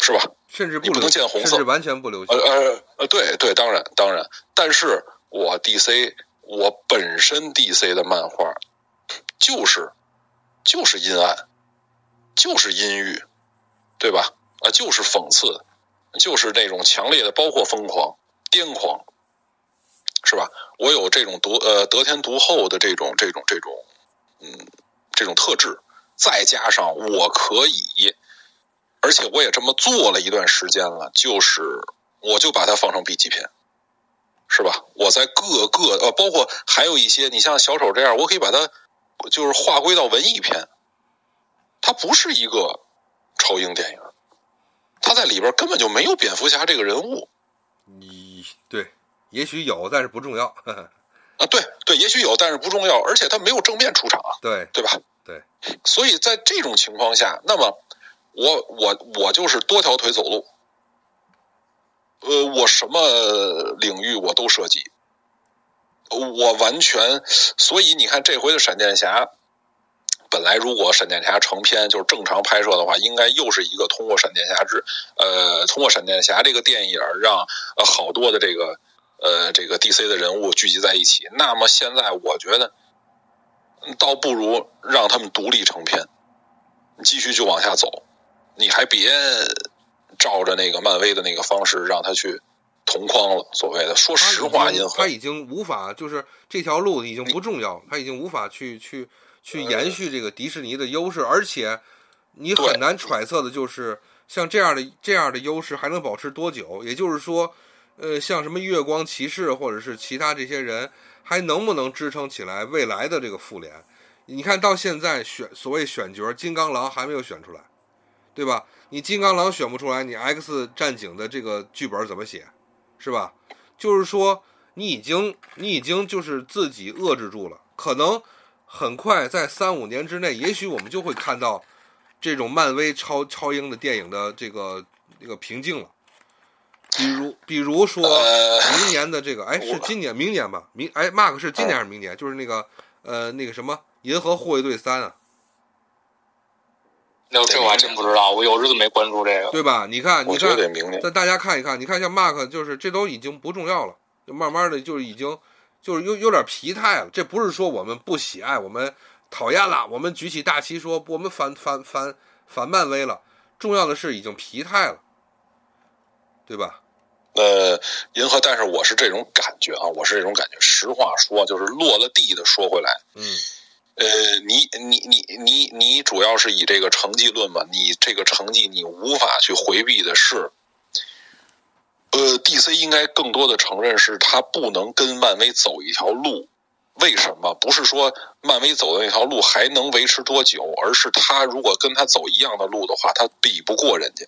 是吧？甚至不你不能见红色甚至完全不流血呃。呃呃，对对，当然当然，但是我 DC 我本身 DC 的漫画就是就是阴暗，就是阴郁，对吧？啊，就是讽刺，就是那种强烈的，包括疯狂、癫狂，是吧？我有这种独呃得天独厚的这种这种这种嗯这种特质，再加上我可以。而且我也这么做了一段时间了，就是我就把它放成 B 级片，是吧？我在各个呃，包括还有一些，你像小丑这样，我可以把它就是划归到文艺片，它不是一个超英电影，它在里边根本就没有蝙蝠侠这个人物。你对，也许有，但是不重要。啊，对对，也许有，但是不重要，而且他没有正面出场啊，对对吧？对，所以在这种情况下，那么我我我就是多条腿走路，呃，我什么领域我都涉及，我完全，所以你看这回的闪电侠，本来如果闪电侠成片就是正常拍摄的话，应该又是一个通过闪电侠之呃通过闪电侠这个电影让呃好多的这个。呃，这个 DC 的人物聚集在一起，那么现在我觉得，倒不如让他们独立成片，继续就往下走，你还别照着那个漫威的那个方式让他去同框了。所谓的，说实话，银河他已经无法，就是这条路已经不重要，他已经无法去去去延续这个迪士尼的优势，而且你很难揣测的就是像这样的这样的优势还能保持多久？也就是说。呃，像什么月光骑士或者是其他这些人，还能不能支撑起来未来的这个复联？你看到现在选所谓选角，金刚狼还没有选出来，对吧？你金刚狼选不出来，你 X 战警的这个剧本怎么写，是吧？就是说，你已经你已经就是自己遏制住了，可能很快在三五年之内，也许我们就会看到这种漫威超超英的电影的这个这个瓶颈了。比如，比如说，明年的这个，哎，是今年、明年吧？明，哎，Mark 是今年还是明年？就是那个，呃，那个什么《银河护卫队三》啊。那这我还真不知道，我有日子没关注这个，对吧？你看，你看，那大家看一看，你看像 Mark，就是这都已经不重要了，就慢慢的，就是已经，就是有有点疲态了。这不是说我们不喜爱，我们讨厌了，我们举起大旗说我们反反反反漫威了。重要的是已经疲态了。对吧？呃，银河，但是我是这种感觉啊，我是这种感觉。实话说，就是落了地的说回来，嗯，呃，你你你你你主要是以这个成绩论嘛，你这个成绩你无法去回避的是，呃，DC 应该更多的承认是他不能跟漫威走一条路。为什么？不是说漫威走的那条路还能维持多久，而是他如果跟他走一样的路的话，他比不过人家。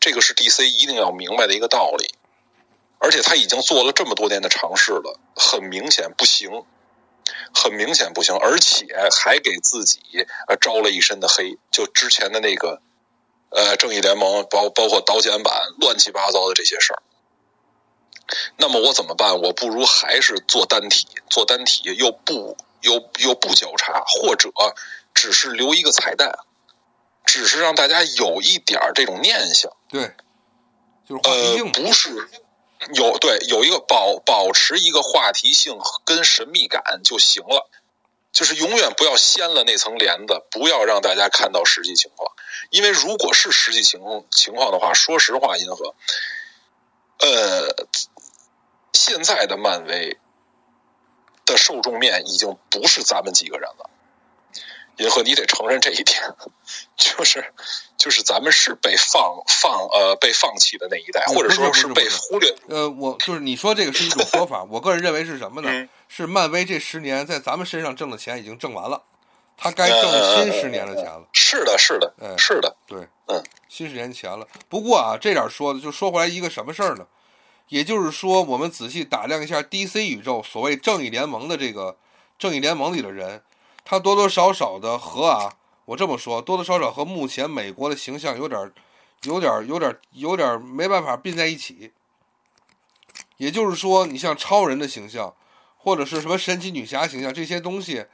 这个是 DC 一定要明白的一个道理，而且他已经做了这么多年的尝试了，很明显不行，很明显不行，而且还给自己呃招了一身的黑。就之前的那个呃正义联盟，包包括导剪版乱七八糟的这些事儿。那么我怎么办？我不如还是做单体，做单体又不又又不交叉，或者只是留一个彩蛋。只是让大家有一点这种念想，对，就是话题性，不是有对有一个保保持一个话题性跟神秘感就行了，就是永远不要掀了那层帘子，不要让大家看到实际情况，因为如果是实际情况情况的话，说实话，银河，呃，现在的漫威的受众面已经不是咱们几个人了。银河，你得承认这一点，就是就是咱们是被放放呃被放弃的那一代，或者说是被忽略。呃，我就是你说这个是一种说法，我个人认为是什么呢？是漫威这十年在咱们身上挣的钱已经挣完了，他该挣新十年的钱了。是的，是的，嗯，是的，对，嗯，新十年钱了。不过啊，这点说的就说回来一个什么事儿呢？也就是说，我们仔细打量一下 DC 宇宙所谓正义联盟的这个正义联盟里的人。他多多少少的和啊，我这么说，多多少少和目前美国的形象有点、有点、有点、有点没办法并在一起。也就是说，你像超人的形象，或者是什么神奇女侠形象这些东西，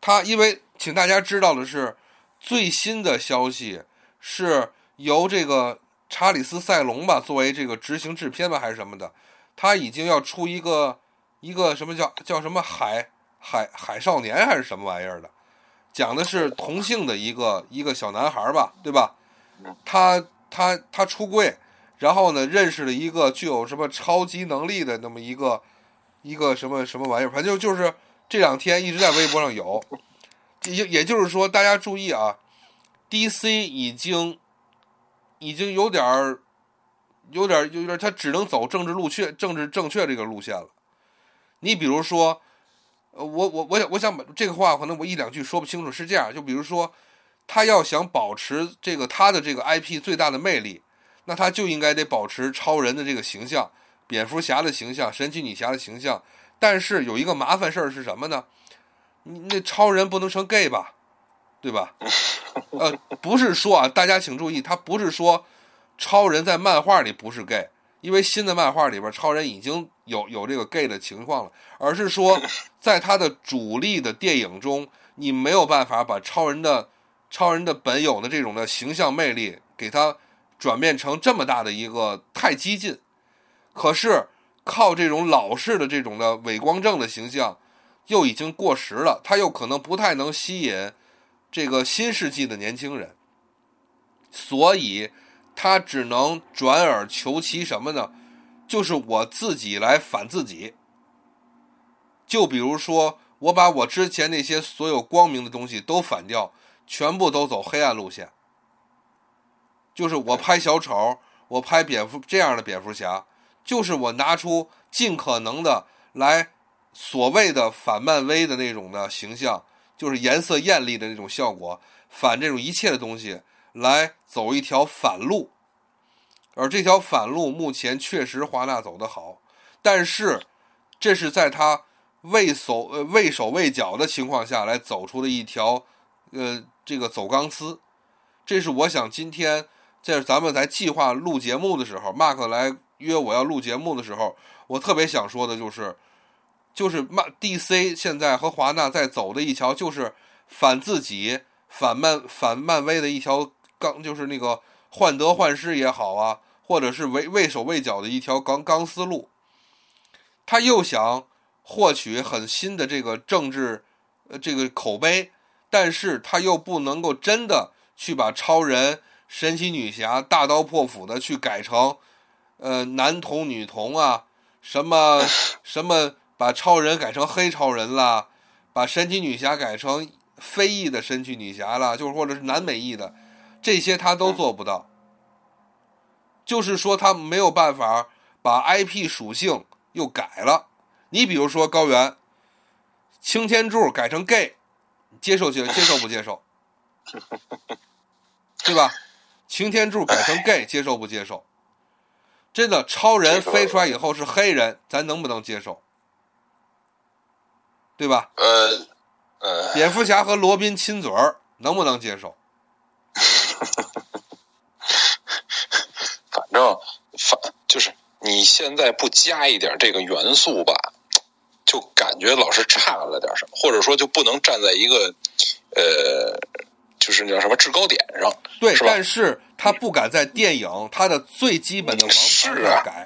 他因为请大家知道的是，最新的消息是由这个查理斯·塞隆吧作为这个执行制片吧还是什么的，他已经要出一个一个什么叫叫什么海。海海少年还是什么玩意儿的，讲的是同性的一个一个小男孩吧，对吧？他他他出柜，然后呢，认识了一个具有什么超级能力的那么一个一个什么什么玩意儿，反正就就是这两天一直在微博上有，也也就是说，大家注意啊，DC 已经已经有点儿有点有点，他只能走政治路确政治正确这个路线了。你比如说，呃，我我我想我想把这个话可能我一两句说不清楚，是这样，就比如说，他要想保持这个他的这个 IP 最大的魅力，那他就应该得保持超人的这个形象、蝙蝠侠的形象、神奇女侠的形象。但是有一个麻烦事儿是什么呢？那超人不能成 gay 吧，对吧？呃，不是说啊，大家请注意，他不是说超人在漫画里不是 gay，因为新的漫画里边超人已经有有这个 gay 的情况了，而是说 在他的主力的电影中，你没有办法把超人的超人的本有的这种的形象魅力给他转变成这么大的一个太激进。可是靠这种老式的这种的伪光正的形象。又已经过时了，他又可能不太能吸引这个新世纪的年轻人，所以他只能转而求其什么呢？就是我自己来反自己。就比如说，我把我之前那些所有光明的东西都反掉，全部都走黑暗路线。就是我拍小丑，我拍蝙蝠这样的蝙蝠侠，就是我拿出尽可能的来。所谓的反漫威的那种的形象，就是颜色艳丽的那种效果，反这种一切的东西，来走一条反路。而这条反路目前确实华纳走得好，但是这是在他畏手呃畏手畏脚的情况下来走出的一条呃这个走钢丝。这是我想今天在咱们在计划录节目的时候，Mark 来约我要录节目的时候，我特别想说的就是。就是漫 DC 现在和华纳在走的一条，就是反自己、反漫、反漫威的一条钢，就是那个患得患失也好啊，或者是畏畏手畏脚的一条钢钢丝路。他又想获取很新的这个政治呃这个口碑，但是他又不能够真的去把超人、神奇女侠大刀破斧的去改成呃男同女同啊，什么什么。把超人改成黑超人啦，把神奇女侠改成非裔的神奇女侠了，就是或者是南美裔的，这些他都做不到。就是说他没有办法把 IP 属性又改了。你比如说高原，擎天柱改成 gay，接受接接受不接受？对吧？擎天柱改成 gay，接受不接受？真的，超人飞出来以后是黑人，咱能不能接受？对吧？呃，呃，蝙蝠侠和罗宾亲嘴儿，能不能接受？反正反就是你现在不加一点这个元素吧，就感觉老是差了点什么，或者说就不能站在一个呃，就是叫什么制高点上。对，但是他不敢在电影他的最基本的王牌改。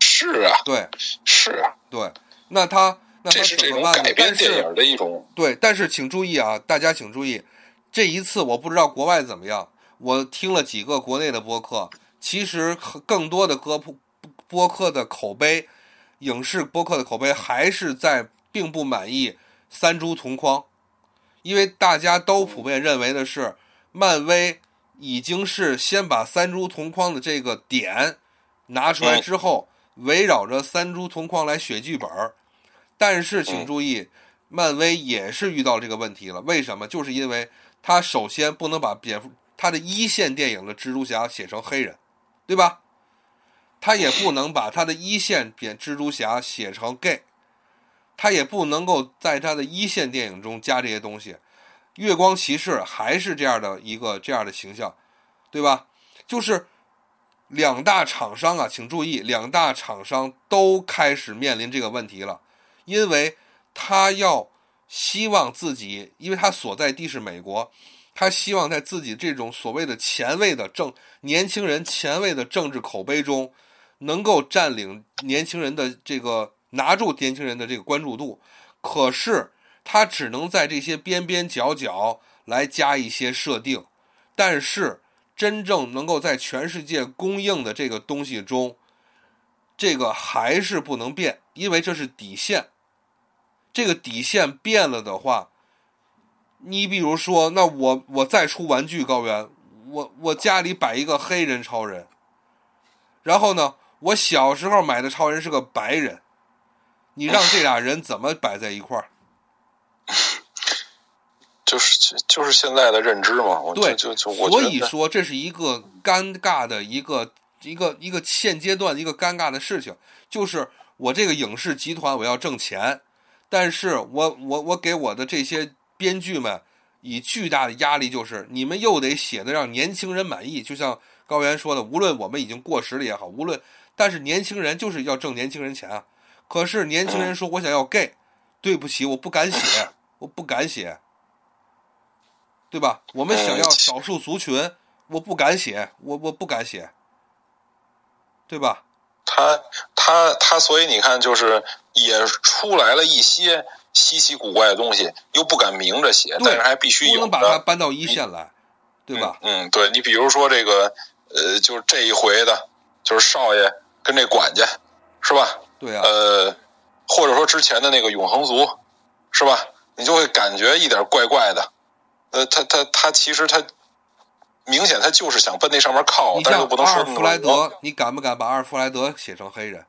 是啊，对，是啊，对，那他。这是这种改编电影的一种对，但是请注意啊，大家请注意，这一次我不知道国外怎么样，我听了几个国内的播客，其实更多的歌播播客的口碑，影视播客的口碑还是在并不满意三株同框，因为大家都普遍认为的是，漫威已经是先把三株同框的这个点拿出来之后，围绕着三株同框来写剧本儿。但是请注意，漫威也是遇到这个问题了。为什么？就是因为他首先不能把蝙蝠他的一线电影的蜘蛛侠写成黑人，对吧？他也不能把他的一线蝙蜘蛛侠写成 gay，他也不能够在他的一线电影中加这些东西。月光骑士还是这样的一个这样的形象，对吧？就是两大厂商啊，请注意，两大厂商都开始面临这个问题了。因为他要希望自己，因为他所在地是美国，他希望在自己这种所谓的前卫的政年轻人前卫的政治口碑中，能够占领年轻人的这个拿住年轻人的这个关注度。可是他只能在这些边边角角来加一些设定，但是真正能够在全世界供应的这个东西中，这个还是不能变，因为这是底线。这个底线变了的话，你比如说，那我我再出玩具高原，我我家里摆一个黑人超人，然后呢，我小时候买的超人是个白人，你让这俩人怎么摆在一块儿？就是就就是现在的认知嘛，我对就就我所以说，这是一个尴尬的一个一个一个现阶段的一个尴尬的事情，就是我这个影视集团我要挣钱，但是我我我给我的这些编剧们以巨大的压力，就是你们又得写的让年轻人满意，就像高原说的，无论我们已经过时了也好，无论但是年轻人就是要挣年轻人钱啊。可是年轻人说我想要 gay，对不起，我不敢写，我不敢写。对吧？我们想要嗯少数族群，我不敢写，我我不敢写，对吧？他他他，所以你看，就是也出来了一些稀奇古怪的东西，又不敢明着写，但是还必须有不能把它，搬到一线来，对吧？嗯？嗯，对你比如说这个，呃，就是这一回的，就是少爷跟这管家，是吧？对啊，呃，或者说之前的那个永恒族，是吧？你就会感觉一点怪怪的。呃，他他他其实他明显他就是想奔那上面靠，但是又不能说弗莱德，你敢不敢把阿尔弗莱德写成黑人？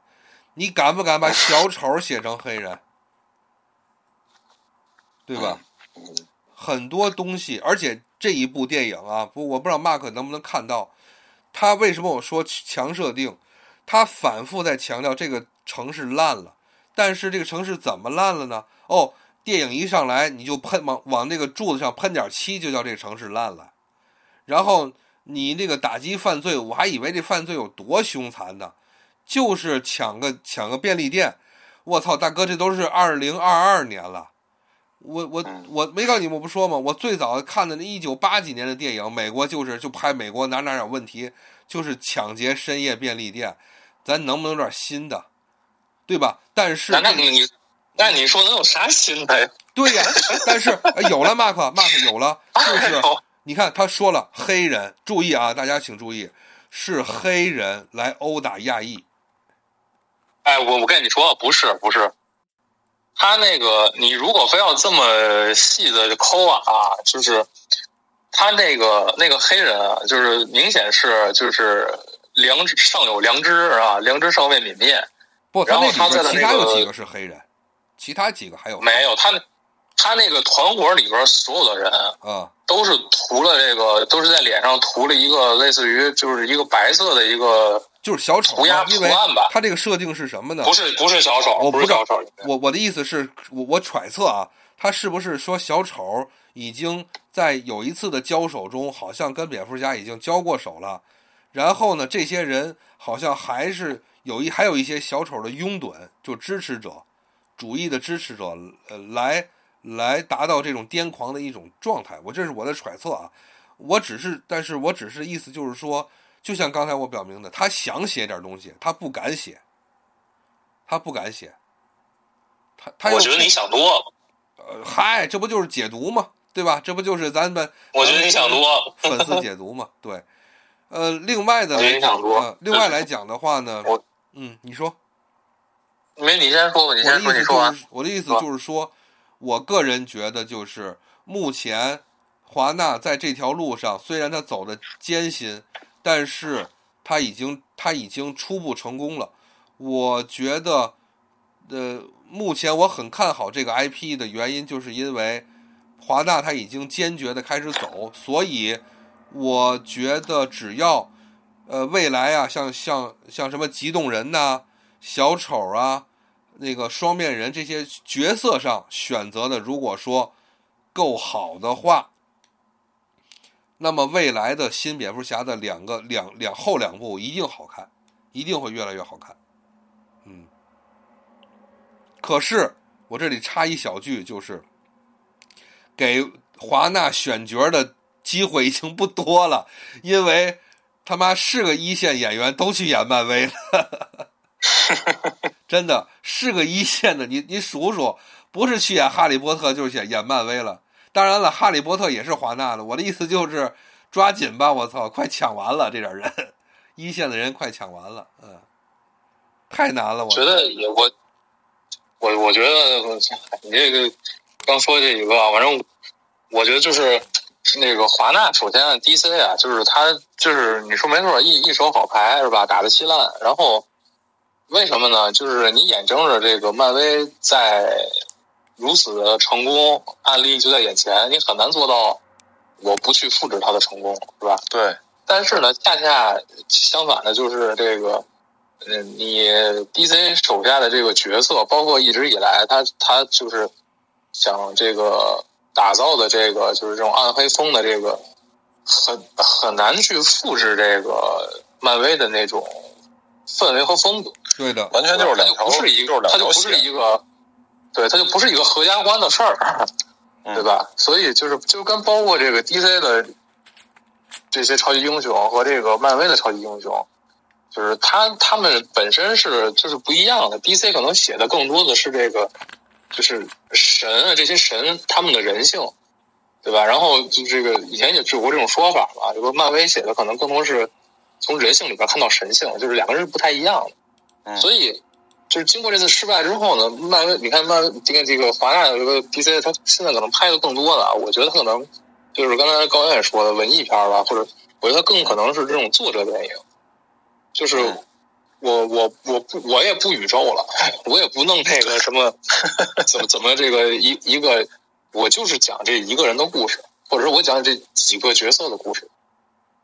你敢不敢把小丑写成黑人？对吧？很多东西，而且这一部电影啊，不，我不知道 Mark 能不能看到，他为什么我说强设定，他反复在强调这个城市烂了，但是这个城市怎么烂了呢？哦，电影一上来你就喷往往那个柱子上喷点漆，就叫这个城市烂了，然后你那个打击犯罪，我还以为这犯罪有多凶残呢，就是抢个抢个便利店，我操，大哥，这都是二零二二年了。我我嗯我没告诉你们我不说吗？我最早看的那一九八几年的电影，美国就是就拍美国哪哪有问题，就是抢劫深夜便利店，咱能不能有点新的，对吧？但是那那你你那你说能有啥新的呀？对呀，但是呃有了 Mark Mark 有了，就是你看他说了黑人，注意啊，大家请注意，是黑人来殴打亚裔，哎，我我跟你说，不是不是，他那个你如果非要这么细的抠啊，就是他那个那个黑人啊，就是明显是就是良知尚有良知啊，良知尚未泯灭。不，然后他在那个其他有几个是黑人，其他几个还有没有他那他那个团伙里边所有的人啊？都是涂了这个，都是在脸上涂了一个类似于就是一个白色的一个，就是小丑因为他这个设定是什么呢？不是不是小丑，我不是小丑，我我的意思是我我揣测啊，他是不是说小丑已经在有一次的交手中，好像跟蝙蝠侠已经交过手了，然后呢，这些人好像还是有一还有一些小丑的拥趸，就支持者，主义的支持者，呃，来来达到这种癫狂的一种状态。我这是我的揣测啊，我只是，但是我只是意思就是说，就像刚才我表明的，他想写点东西，他不敢写，他不敢写。他他我觉得你想多了，呃，嗨，这不就是解读吗？对吧？这不就是咱们我觉得你想多了。粉丝解读嘛？对。呃，另外的你想多呃，另外来讲的话呢我，嗯，你说，没，你先说吧，你先说，你说完。我的意思就是说，我个人觉得就是目前华纳在这条路上，虽然他走的艰辛，但是他已经他已经初步成功了。我觉得，呃，目前我很看好这个 IP 的原因，就是因为华纳他已经坚决的开始走，所以我觉得只要呃未来啊，像像像什么极动人呐、小丑啊。那个双面人这些角色上选择的，如果说够好的话，那么未来的新蝙蝠侠的两个两两后两部一定好看，一定会越来越好看。嗯，可是我这里插一小句，就是给华纳选角的机会已经不多了，因为他妈是个一线演员都去演漫威了。真的是个一线的，你你数数，不是去演哈利波特，就是演演漫威了。当然了，哈利波特也是华纳的。我的意思就是，抓紧吧，我操，快抢完了，这点人，一线的人快抢完了，嗯，太难了，我觉得也我，我我觉得你这个刚说这几个，反正我觉得就是那个华纳首先 DC 啊，就是他就是你说没错，一一手好牌是吧？打的稀烂，然后为什么呢？就是你眼睁着这个漫威在如此的成功，案例就在眼前，你很难做到我不去复制它的成功，是吧？对，但是呢，恰恰相反的，就是这个，嗯，你 DC 手下的这个角色，包括一直以来他他就是想这个打造的这个，就是这种暗黑风的这个，很很难去复制这个漫威的那种氛围和风格。对的，完全就是两条，不是一就是个，它就不是一个，对，它就不是一个合家欢的事儿，对吧？所以就是就跟包括这个 DC 的这些超级英雄和这个漫威的超级英雄，就是他他们本身是就是不一样的。DC 可能写的更多的是这个，就是神啊这些神他们的人性，对吧？然后就这个以前也有过这种说法吧，就说漫威写的可能更多是从人性里边看到神性，就是两个人是不太一样的。所以，就是经过这次失败之后呢，漫威，你看漫威这个这个华纳的这个 DC，他现在可能拍的更多了。我觉得他可能就是刚才高远说的文艺片吧，或者我觉得他更可能是这种作者电影。就是我我我不我也不宇宙了，我也不弄那个什么 怎么怎么这个一一个，我就是讲这一个人的故事，或者是我讲这几个角色的故事，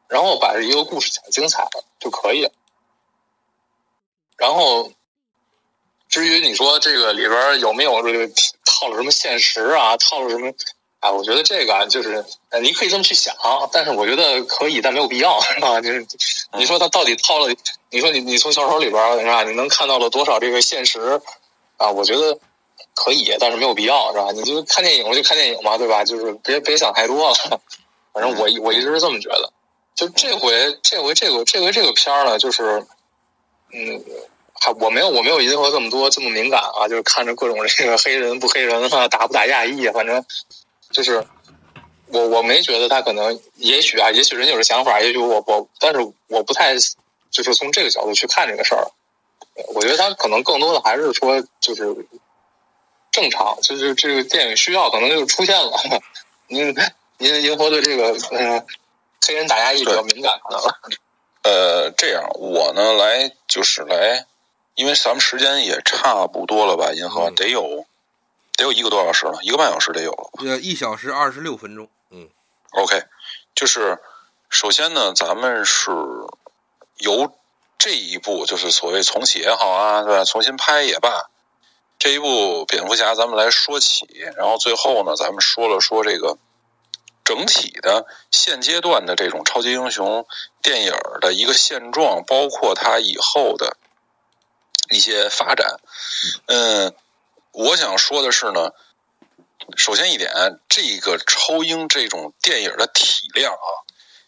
然后把这一个故事讲精彩了就可以了。然后，至于你说这个里边有没有这个套了什么现实啊，套了什么啊？我觉得这个啊就是你可以这么去想，但是我觉得可以，但没有必要，是吧？就是你说他到底套了？你说你你从小说里边是吧？你能看到了多少这个现实啊？我觉得可以，但是没有必要，是吧？你就看电影，我就看电影嘛，对吧？就是别别想太多了。反正我我一直是这么觉得。就这回这回这个这回这个片儿呢，就是。嗯，还我没有我没有银河这么多这么敏感啊，就是看着各种这个黑人不黑人啊，打不打亚裔，反正就是我我没觉得他可能，也许啊，也许人有这想法，也许我我，但是我不太就是从这个角度去看这个事儿。我觉得他可能更多的还是说就是正常，就是这个电影需要可能就出现了。您您银河对这个嗯黑人打亚裔比较敏感可能。呃，这样我呢来就是来，因为咱们时间也差不多了吧？银河得有得有一个多小时了，一个半小时得有了。呃，一小时二十六分钟。嗯，OK，就是首先呢，咱们是由这一部就是所谓重启也好啊，对吧？重新拍也罢，这一部蝙蝠侠咱们来说起，然后最后呢，咱们说了说这个。整体的现阶段的这种超级英雄电影的一个现状，包括它以后的一些发展。嗯，我想说的是呢，首先一点，这个超英这种电影的体量啊，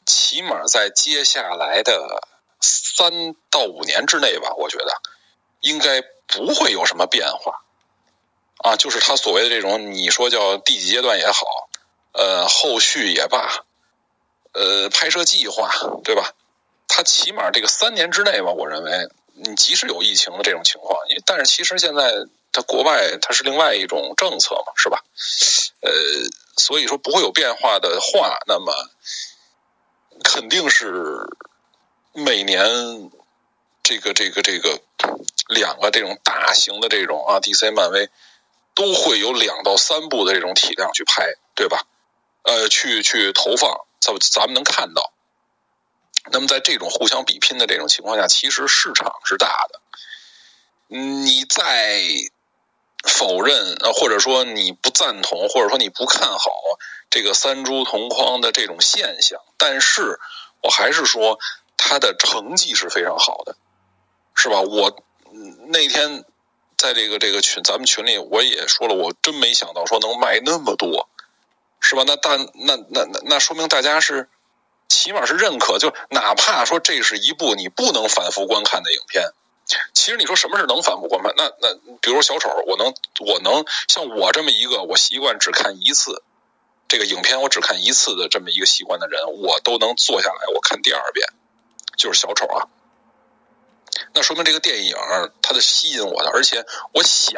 起码在接下来的三到五年之内吧，我觉得应该不会有什么变化。啊，就是他所谓的这种，你说叫第几阶段也好。呃，后续也罢，呃，拍摄计划对吧？他起码这个三年之内吧，我认为，你即使有疫情的这种情况，但是其实现在它国外它是另外一种政策嘛，是吧？呃，所以说不会有变化的话，那么肯定是每年这个这个这个两个这种大型的这种啊，DC 漫威都会有两到三部的这种体量去拍，对吧？呃，去去投放，咱咱们能看到。那么在这种互相比拼的这种情况下，其实市场是大的。你在否认，或者说你不赞同，或者说你不看好这个三株同框的这种现象，但是我还是说它的成绩是非常好的，是吧？我那天在这个这个群，咱们群里我也说了，我真没想到说能卖那么多。是吧？那大那那那那说明大家是起码是认可，就哪怕说这是一部你不能反复观看的影片，其实你说什么是能反复观看？那那比如小丑，我能我能像我这么一个我习惯只看一次这个影片，我只看一次的这么一个习惯的人，我都能坐下来我看第二遍，就是小丑啊。那说明这个电影它的吸引我的，而且我想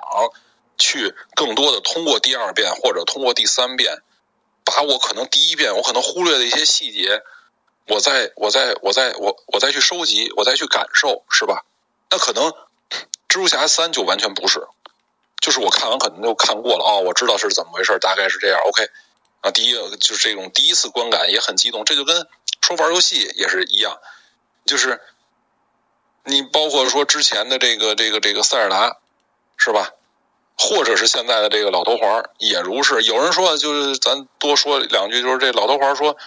去更多的通过第二遍或者通过第三遍。把我可能第一遍我可能忽略的一些细节，我再我再我再我我再去收集，我再去感受，是吧？那可能蜘蛛侠三就完全不是，就是我看完可能就看过了哦，我知道是怎么回事，大概是这样。OK，啊，第一就是这种第一次观感也很激动，这就跟说玩游戏也是一样，就是你包括说之前的这个这个这个塞尔达，是吧？或者是现在的这个老头环也如是。有人说，就是咱多说两句，就是这老头环说，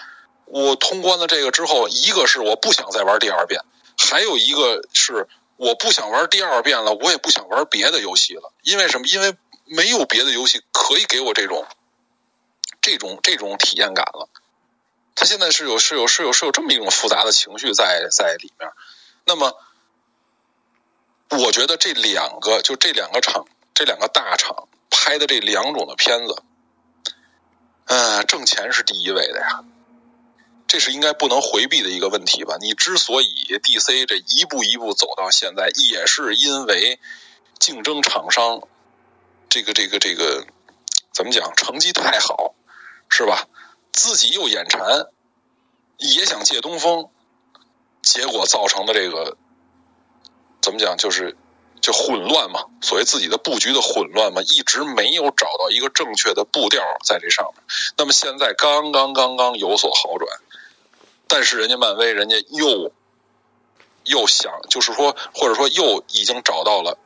我通关了这个之后，一个是我不想再玩第二遍，还有一个是我不想玩第二遍了，我也不想玩别的游戏了。因为什么？因为没有别的游戏可以给我这种这种这种体验感了。他现在是有是有是有是有这么一种复杂的情绪在在里面。那么，我觉得这两个就这两个场。这两个大厂拍的这两种的片子，嗯，挣钱是第一位的呀，这是应该不能回避的一个问题吧？你之所以 DC 这一步一步走到现在，也是因为竞争厂商这个这个这个怎么讲，成绩太好，是吧？自己又眼馋，也想借东风，结果造成的这个怎么讲，就是。就混乱嘛，所谓自己的布局的混乱嘛，一直没有找到一个正确的步调在这上面。那么现在刚刚刚刚有所好转，但是人家漫威，人家又又想，就是说，或者说又已经找到了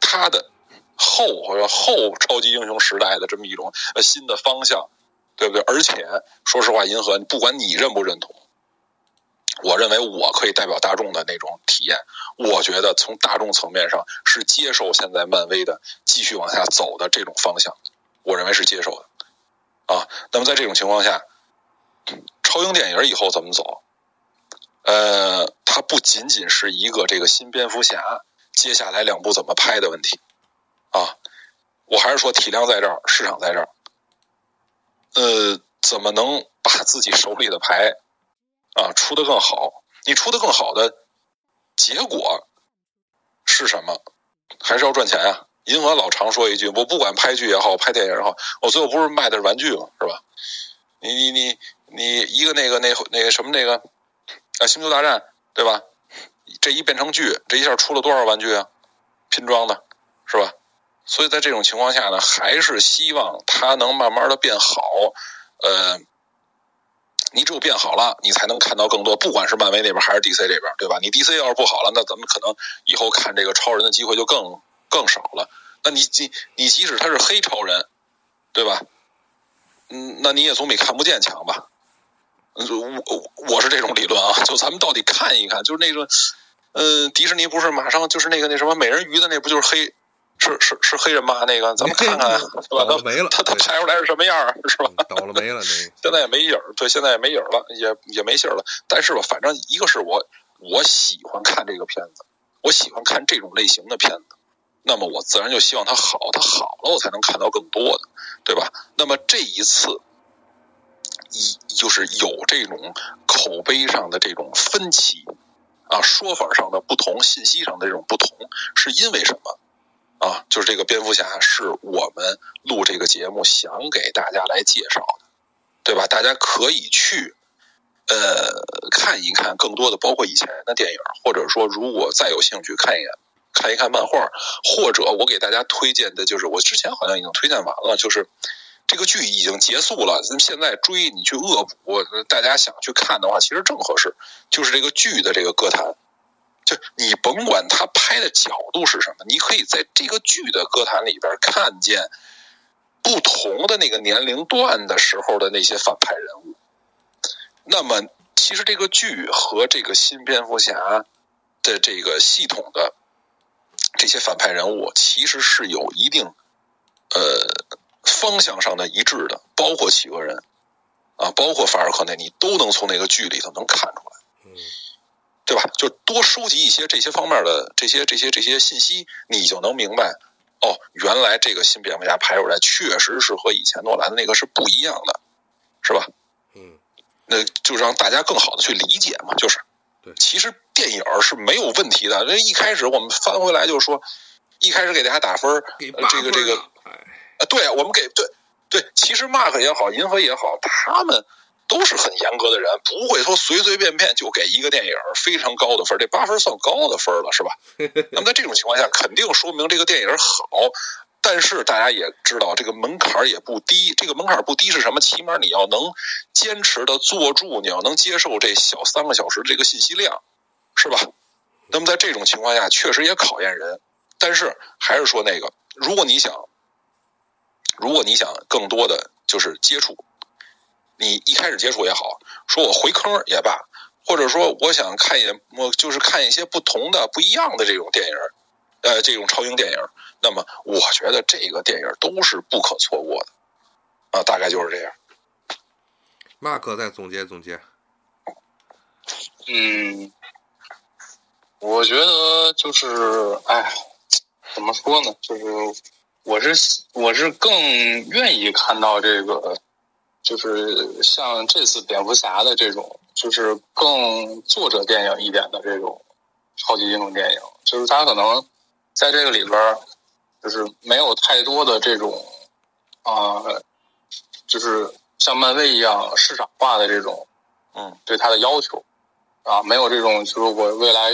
他的后或者后超级英雄时代的这么一种呃新的方向，对不对？而且说实话，银河不管你认不认同。我认为我可以代表大众的那种体验，我觉得从大众层面上是接受现在漫威的继续往下走的这种方向，我认为是接受的，啊，那么在这种情况下，超英电影以后怎么走？呃，它不仅仅是一个这个新蝙蝠侠接下来两部怎么拍的问题，啊，我还是说体量在这儿，市场在这儿，呃，怎么能把自己手里的牌？啊，出的更好，你出的更好的结果是什么？还是要赚钱呀？银河老常说一句：“我不管拍剧也好，拍电影也好，我最后不是卖的是玩具吗？是吧？”你你你你一个那个那那个什么那个啊，星球大战对吧？这一变成剧，这一下出了多少玩具啊？拼装的，是吧？所以在这种情况下呢，还是希望它能慢慢的变好，呃。你只有变好了，你才能看到更多。不管是漫威那边还是 DC 这边，对吧？你 DC 要是不好了，那咱们可能以后看这个超人的机会就更更少了。那你你你即使他是黑超人，对吧？嗯，那你也总比看不见强吧？我我是这种理论啊。就咱们到底看一看，就是那个，嗯，迪士尼不是马上就是那个那什么美人鱼的那不就是黑？是是是黑人吧？那个咱们看看，是吧？他没了，他他拍出来是什么样是吧？倒了没了，那 现在也没影儿，对，现在也没影儿了，也也没信儿了。但是吧，反正一个是我我喜欢看这个片子，我喜欢看这种类型的片子，那么我自然就希望它好，它好了我才能看到更多的，对吧？那么这一次一就是有这种口碑上的这种分歧啊，说法上的不同，信息上的这种不同，是因为什么？啊，就是这个蝙蝠侠是我们录这个节目想给大家来介绍的，对吧？大家可以去呃看一看更多的，包括以前的电影，或者说如果再有兴趣看一眼看一看漫画，或者我给大家推荐的就是我之前好像已经推荐完了，就是这个剧已经结束了，咱们现在追你去恶补，大家想去看的话，其实正合适，就是这个剧的这个歌坛。就你甭管他拍的角度是什么，你可以在这个剧的歌坛里边看见不同的那个年龄段的时候的那些反派人物。那么，其实这个剧和这个新蝙蝠侠的这个系统的这些反派人物，其实是有一定呃方向上的一致的，包括企鹅人啊，包括法尔克内，你都能从那个剧里头能看出来。嗯。对吧？就多收集一些这些方面的这些这些这些信息，你就能明白哦，原来这个新蝙蝠侠拍出来确实是和以前诺兰的那个是不一样的，是吧？嗯，那就让大家更好的去理解嘛。就是，对，其实电影是没有问题的。那一开始我们翻回来就说，一开始给大家打分，这个这个，对，我们给对对，其实 Mark 也好，银河也好，他们都是很严格的人，不会说随随便便就给一个电影非常高的分这八分算高的分了，是吧？那么在这种情况下，肯定说明这个电影好。但是大家也知道，这个门槛也不低。这个门槛不低是什么？起码你要能坚持的坐住，你要能接受这小三个小时这个信息量，是吧？那么在这种情况下，确实也考验人。但是还是说那个，如果你想，如果你想更多的就是接触，你一开始接触也好，说我回坑也罢，或者说我想看一，我就是看一些不同的、不一样的这种电影。呃，这种超英电影，那么我觉得这个电影都是不可错过的，啊，大概就是这样。马克再总结总结。嗯，我觉得就是，哎，怎么说呢？就是我是我是更愿意看到这个，就是像这次蝙蝠侠的这种，就是更作者电影一点的这种超级英雄电影，就是他可能。在这个里边儿，就是没有太多的这种啊，就是像漫威一样市场化的这种，嗯，对他的要求啊，没有这种就是我未来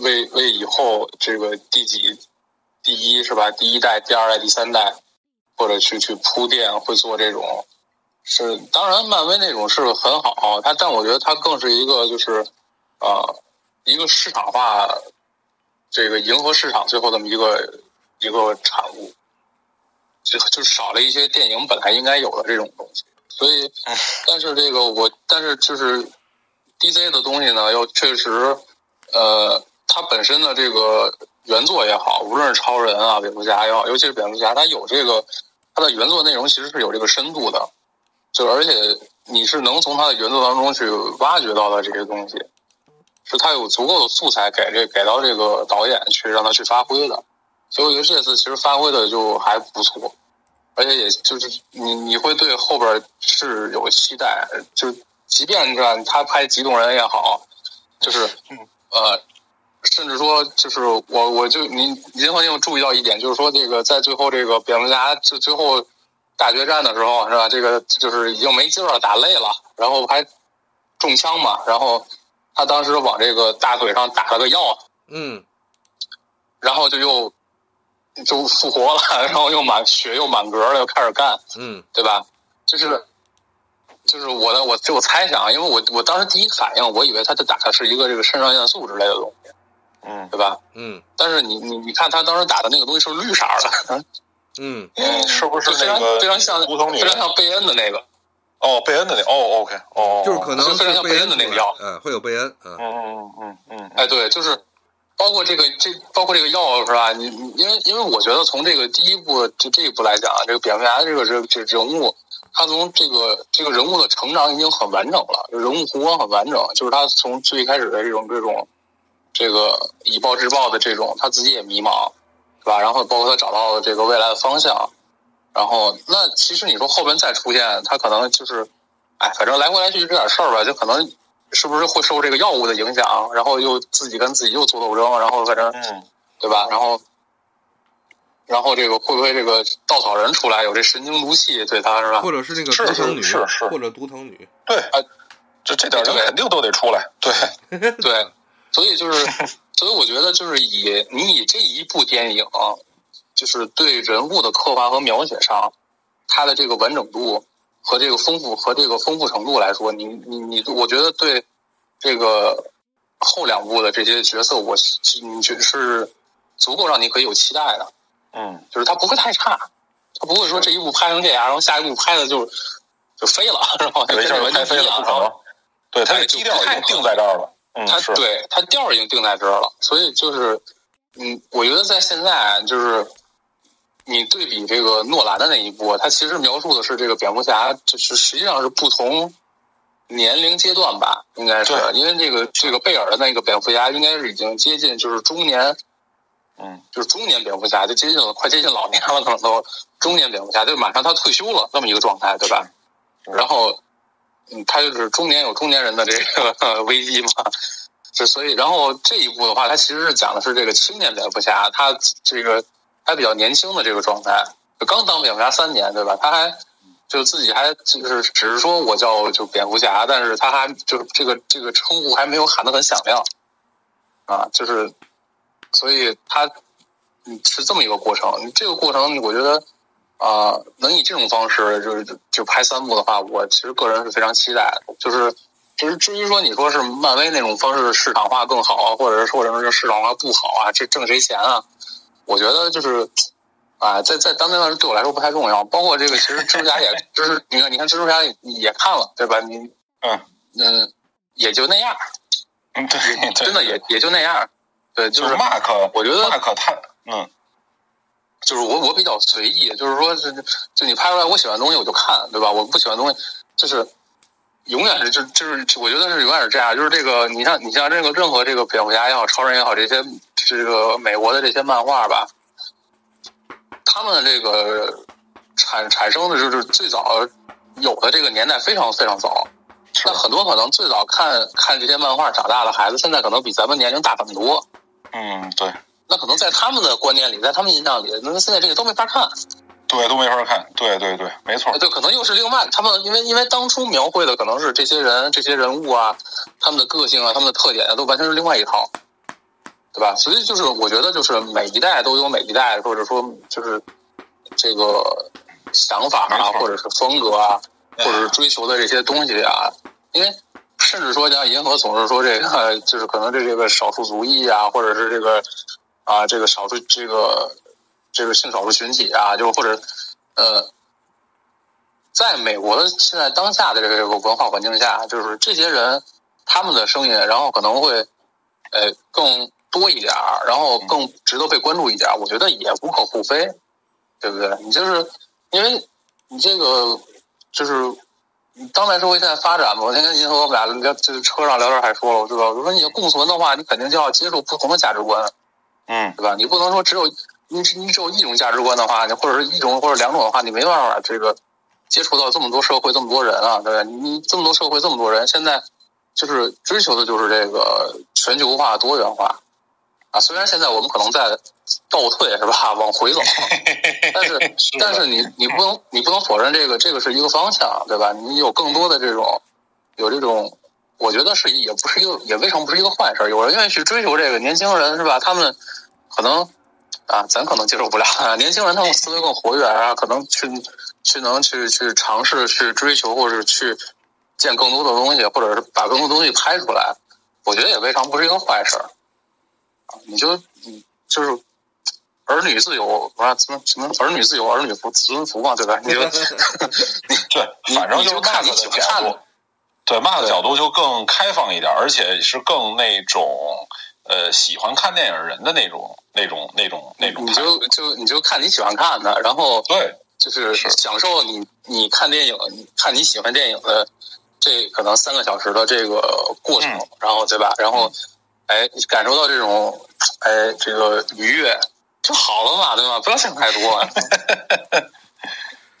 为为以后这个第几第一是吧？第一代、第二代、第三代，或者去去铺垫，会做这种是当然，漫威那种是很好，它但我觉得它更是一个就是啊一个市场化。这个迎合市场最后这么一个一个产物，就就少了一些电影本来应该有的这种东西。所以，但是这个我，但是就是 D C 的东西呢，又确实，呃，它本身的这个原作也好，无论是超人啊、蝙蝠侠也好，尤其是蝙蝠侠，它有这个它的原作内容其实是有这个深度的，就而且你是能从它的原作当中去挖掘到的这些东西。是他有足够的素材给这给到这个导演去让他去发挥的，所以我觉得这次其实发挥的就还不错，而且也就是你你会对后边是有期待，就即便是他拍《激动人》也好，就是呃，甚至说就是我我就你您好像注意到一点，就是说这个在最后这个蝙蝠侠就最后大决战的时候是吧？这个就是已经没劲了，打累了，然后还中枪嘛，然后。他当时往这个大腿上打了个药，嗯，然后就又就复活了，然后又满血又满格了，又开始干，嗯，对吧？就是就是我的我就我猜想，因为我我当时第一反应，我以为他就打的是一个这个肾上腺素之类的东西，嗯，对吧？嗯，但是你你你看他当时打的那个东西是绿色的，嗯。嗯，是不是非常非常像非常像贝恩的那个。哦，贝恩的那哦，OK，哦，就是可能非常像贝恩的那个药，嗯，会有贝恩，嗯。嗯嗯嗯嗯，哎，对，就是包括这个这包括这个药是吧？你因为因为我觉得从这个第一部就这一步来讲，这个蝙蝠侠这个这这人物，他从这个这个人物的成长已经很完整了，人物弧光很完整，就是他从最开始的这种这种这个以暴制暴的这种，他自己也迷茫，是吧？然后包括他找到了这个未来的方向。然后，那其实你说后边再出现，他可能就是，哎，反正来回来去就这点事儿吧，就可能是不是会受这个药物的影响，然后又自己跟自己又做斗争，然后反正，对吧？然后，然后这个会不会这个稻草人出来有这神经毒气对他是吧？或者是那个独藤女，是是，或者独藤女，对，啊，这这点人肯定都得出来，对对，所以就是，所以我觉得就是以你以这一部电影。就是对人物的刻画和描写上，它的这个完整度和这个丰富和这个丰富程度来说，你你你，我觉得对这个后两部的这些角色，我你觉是足够让你可以有期待的。嗯，就是它不会太差，它不会说这一部拍成这样，然后下一部拍的就就飞了，然后没事拍飞了不可能。对，它的基调已经定在这儿了。嗯，是。对，他调已经定在这儿了，所以就是，嗯，我觉得在现在就是。你对比这个诺兰的那一部，他其实描述的是这个蝙蝠侠，就是实际上是不同年龄阶段吧，应该是，因为这个这个贝尔的那个蝙蝠侠应该是已经接近就是中年，嗯，就是中年蝙蝠侠，就接近了，快接近老年了，可能都中年蝙蝠侠，就马上他退休了那么一个状态，对吧？然后，嗯，他就是中年有中年人的这个 危机嘛，就所以，然后这一部的话，他其实是讲的是这个青年蝙蝠侠，他这个。还比较年轻的这个状态，就刚当蝙蝠侠三年，对吧？他还就自己还就是只是说我叫就蝙蝠侠，但是他还就是这个这个称呼还没有喊得很响亮啊，就是所以他嗯是这么一个过程。这个过程我觉得啊、能以这种方式就是就拍三部的话，我其实个人是非常期待的。就是至于至于说你说是漫威那种方式市场化更好啊，或者是或者是市场化不好啊，这挣谁钱啊？我觉得就是。啊，在在当年来说，对我来说不太重要。包括这个，其实蜘蛛侠也，就是你看，你看蜘蛛侠也也看了，对吧？你嗯嗯，也就那样，嗯，对，真的也也就那样。对，就就是是 Mark，我觉得 Mark 他嗯就是我我比较随意，就是说，就就你拍出来我喜欢的东西我就看，对吧？我不喜欢的东西就是永远是就就是我觉得是永远是这样，就是这个你像你像这个任何这个蝙蝠侠也好，超人也好，这些这个美国的这些漫画吧，他们这个产产生的就是最早有的这个年代非常非常早，那很多可能最早看看这些漫画长大的孩子，现在可能比咱们年龄大很多。嗯对那可能在他们的观念里，在他们印象里，那现在这个都没法看。对都没法看，对对对，没错哎，，对，可能又是另外他们，因为因为当初描绘的可能是这些人、这些人物啊，他们的个性啊、他们的特点啊，都完全是另外一套，对吧？所以就是我觉得，就是每一代都有每一代，或者说就是这个想法啊，或者是风格啊，或者是追求的这些东西啊，因为甚至说像银河总是说这个，就是可能这这个少数族裔啊，或者是这个啊这个少数这个这个性少数群体啊，就或者呃，在美国的现在当下的这个这个文化环境下，就是这些人他们的声音，然后可能会呃更多一点儿，然后更值得被关注一点，我觉得也无可厚非，对不对？你就是因为你这个就是当代社会现在发展嘛，我那天银河我们俩聊就是车上聊天还说了，我知道，我说你要共存的话，你肯定就要接受不同的价值观，嗯对吧？你不能说只有你你只有一种价值观的话，你或者是一种或者两种的话，你没办法这个接触到这么多社会这么多人啊，对吧？你你这么多社会这么多人，现在就是追求的就是这个全球化、多元化啊。虽然现在我们可能在倒退是吧，往回走，但是的但是你你不能你不能否认这个这个是一个方向，对吧？你有更多的这种有这种，我觉得是也不是一个也未尝不是一个坏事儿。有人愿意去追求这个，年轻人是吧？他们可能啊，咱可能接受不了。年轻人他们思维更活跃啊，可能去去能去去尝试去追求，或者是去见更多的东西，或者是把更多东西拍出来，我觉得也未尝不是一个坏事儿。啊你就你就是儿女自有啊，什么什么儿女自有儿女福，子孙福嘛，对吧？你就 你对，反正你就看你喜欢看的，对 Mark 的角度就更开放一点，而且是更那种呃喜欢看电影人的那种那种那种那种你。就就你就看你喜欢看的，然后对就是是享受你你看电影，你看你喜欢电影的这可能三个小时的这个过程，嗯然后对吧？然后哎，你感受到这种哎这个愉悦就好了嘛，对吧？不要想太多。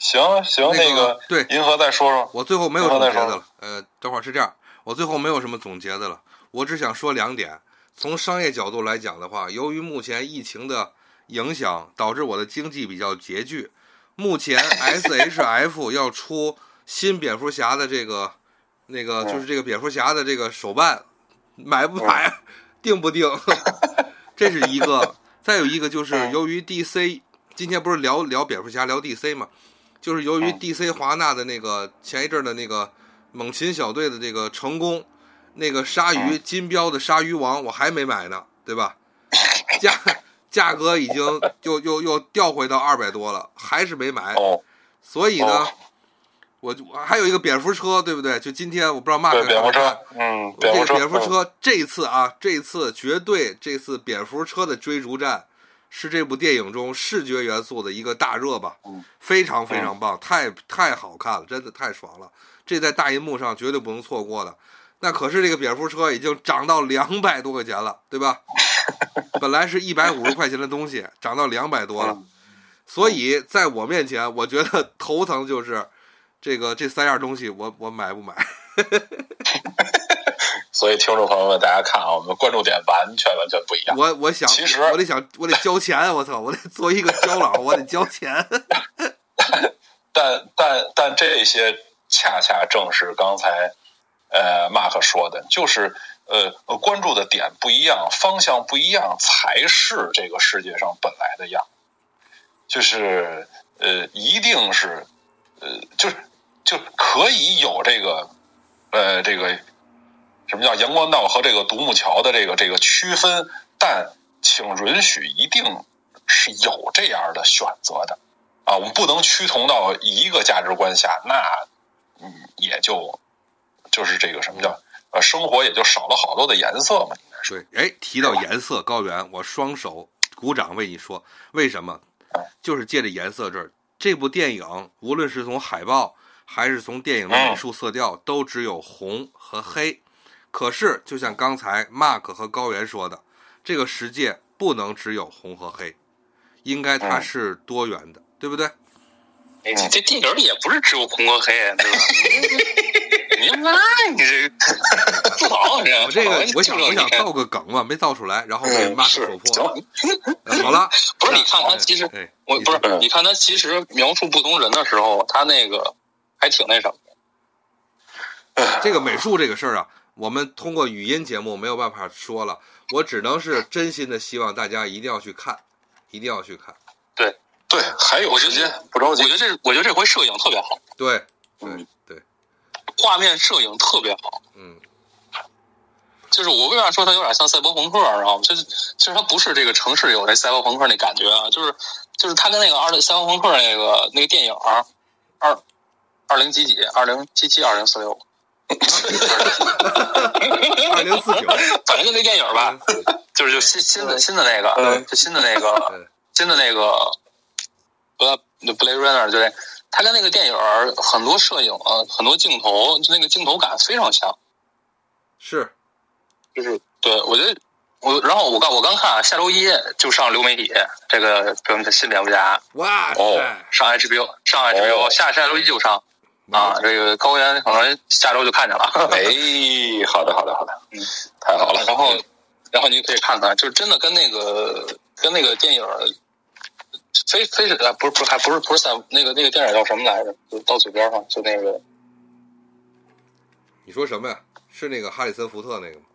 行行，那个个对银河再说说。我最后没有总结然后再说的了。呃，等会儿是这样，我最后没有什么总结的了。我只想说两点。从商业角度来讲的话，由于目前疫情的影响，导致我的经济比较拮据。目前 SHF 要出新蝙蝠侠的这个那个，就是这个蝙蝠侠的这个手办，买不买，定不定？这是一个。再有一个就是嗯由于 DC 今天不是聊聊蝙蝠侠聊 DC 嘛，就是由于嗯 DC 华纳的那个前一阵儿的那个猛禽小队的这个成功，那个鲨鱼嗯金标的鲨鱼王我还没买呢，对吧？价价格已经 又又又调回到二百多了，还是没买。哦，所以呢哦，我就还有一个蝙蝠车，对不对？就今天我不知道对，蝙蝠车，嗯，这个蝙蝠车这次啊，这次绝对这次蝙蝠车的追逐战是这部电影中视觉元素的一个大热吧，嗯非常非常棒，太太好看了，真的太爽了，这在大银幕上绝对不能错过的。那可是这个蝙蝠车已经涨到两百多块钱了，对吧？本来是一百五十块钱的东西，涨到两百多了。嗯所以在我面前，我觉得头疼就是这个这三样东西我，我买不买？所以听众朋友们，大家看啊，我们关注点完全完全不一样。我我想，其实我得想，我得交钱，我操，我得做一个交佬，我得交钱。但但但这些恰恰正是刚才呃马克说的，就是呃关注的点不一样，方向不一样，才是这个世界上本来的样。就是呃，一定是呃，就是就可以有这个呃这个什么叫阳关道和这个独木桥的这个这个区分，但请允许一定是有这样的选择的。啊，我们不能趋同到一个价值观下，那嗯，也就就是这个什么叫呃，生活也就少了好多的颜色嘛。应该是对，哎，提到颜色，高原，我双手鼓掌为你说，为什么？就是借着颜色这儿，这部电影无论是从海报还是从电影的美术色调，都只有红和黑。可是，就像刚才 Mark 和高原说的，这个世界不能只有红和黑，应该它是多元的。对不对？哎，这电影里也不是只有红和黑，对吧？你妈，你这 不好，这我这个 我想我想造个梗嘛，没造出来，然后被骂所破。好了，不是你看他其实我不是你看他其实描述不同人的时候，他那个还挺那什么。这个美术这个事儿啊，我们通过语音节目没有办法说了，我只能是真心的希望大家一定要去看，一定要去看。对。对，还有时间，不着急。我觉得这，我觉得这回摄影特别好。对，对，对，画面摄影特别好。嗯，就是我为啥说它有点像赛博朋克，知道吗？就是其实它不是这个城市有这赛博朋克那感觉啊，就是就是它跟那个二零赛博朋克那个那个电影二二零几几二零七七二零四六，二零四九，反正就那电影吧，就是就新新的新的那个，就新的那个新的那个。呃，Blade Runner 就是他跟那个电影很多摄影啊，很多镜头，就那个镜头感非常强。是，就是对我觉得我，然后我刚我刚看下周一就上流媒体这个咱们的新蝙蝠侠。哇哦，上 HBO 上 HBO 下下周一就上啊，这个高原可能下周就看见了。哎，好的好的好的，嗯，太好了。然后然后你可以看看，就是真的跟那个跟那个电影。非非是啊，不是不是还不是不是在那个那个电影叫什么来着？就到嘴边上就那个。你说什么呀？是那个哈里森福特那个吗？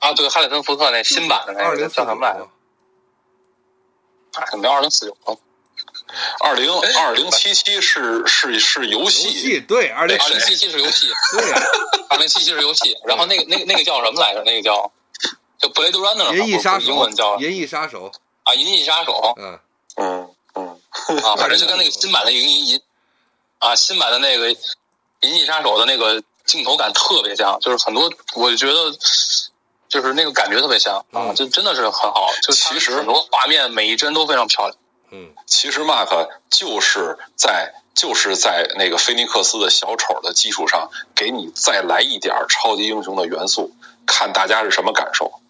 啊，对，哈里森福特那新版的那个叫什么来着？没二零四九二零二零七七是是是游戏，对，二零二零七七是游戏，对，二零七七是游戏。然后那个那个那个叫什么来着？那个叫叫《Blade Runner》银翼杀手，英文叫银翼杀手啊，银翼杀手，嗯。嗯嗯啊，反正就跟那个新版的银银银啊，新版的那个《银翼杀手》的那个镜头感特别像，就是很多我觉得就是那个感觉特别像啊，就真的是很好。就其实很多画面每一帧都非常漂亮。嗯，其实 Mark 就是在就是在那个菲尼克斯的小丑的基础上，给你再来一点超级英雄的元素，看大家是什么感受。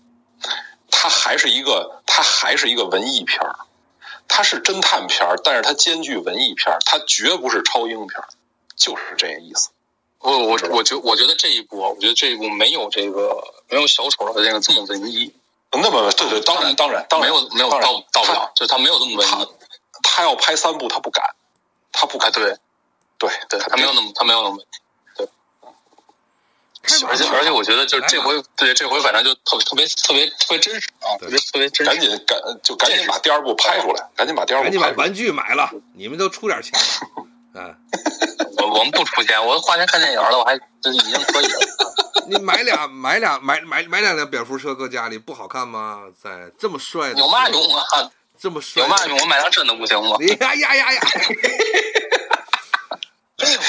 它还是一个，它还是一个文艺片儿。它是侦探片儿，但是它兼具文艺片儿，它绝不是超英片儿，就是这个意思。我我我觉我觉得这一部，我觉得这一部没有这个没有小丑的这个这么文艺。那么对对，当然当然当然没有没有到到不了，就是他没有那么文艺。他要拍三部，他不敢，他不敢。对对对，他没有那么他没有那么对。而且而且，我觉得就是这回，对这回反正就特别特别特别特别真实啊，特别特别真实。赶紧赶就赶紧把第二部拍出来，赶紧把第二部。赶紧把玩具买了，你们都出点钱。嗯，我我们不出钱，我花钱看电影了，我还这已经可以了。你买俩买俩买买买两辆蝙蝠车搁家里不好看吗？在这么帅的有嘛用啊？这么帅有嘛用？我买辆真的不行吗？呀呀呀呀！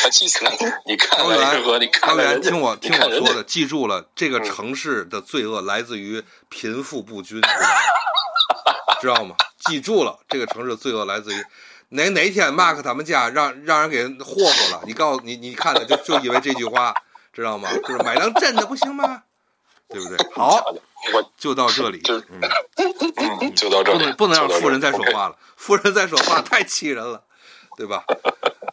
我气死了！你看，高原，你看，高原，听我听我说的，记住了，这个城市的罪恶来自于贫富不均，知道吗？记住了，这个城市罪恶来自于哪哪天 Mark 他们家让让人给霍霍了，你告诉你，你看着就就因为这句话，知道吗？就是买辆真的不行吗？对不对？好，我就到这里，嗯，就到这里，不能不能让富人再说话了，富人再说话太气人了，对吧？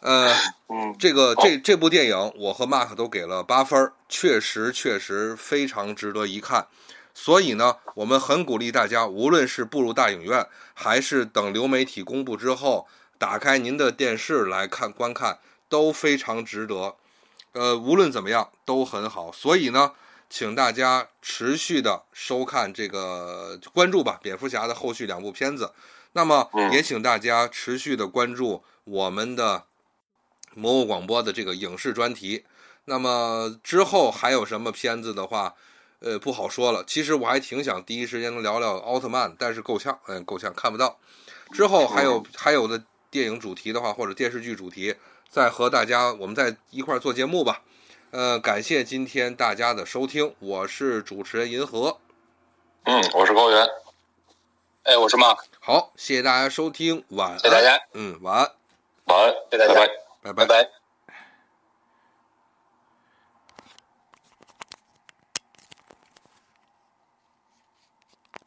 呃，嗯，这个这这部电影，我和 Mark 都给了八分儿，确实确实非常值得一看。所以呢，我们很鼓励大家，无论是步入大影院，还是等流媒体公布之后，打开您的电视来看观看，都非常值得。呃，无论怎么样都很好。所以呢，请大家持续的收看这个关注吧，蝙蝠侠的后续两部片子。那么嗯也请大家持续的关注我们的魔物广播的这个影视专题。那么之后还有什么片子的话，呃，不好说了。其实我还挺想第一时间能聊聊奥特曼，但是够呛，嗯，够呛看不到。之后还有还有的电影主题的话，或者电视剧主题，再和大家我们再一块儿做节目吧。呃，感谢今天大家的收听，我是主持人银河。嗯，我是高原，哎，我是 Mark，好，谢谢大家收听，晚安。谢谢大家，嗯，晚安，晚安，谢谢大家拜拜。拜拜拜。拜。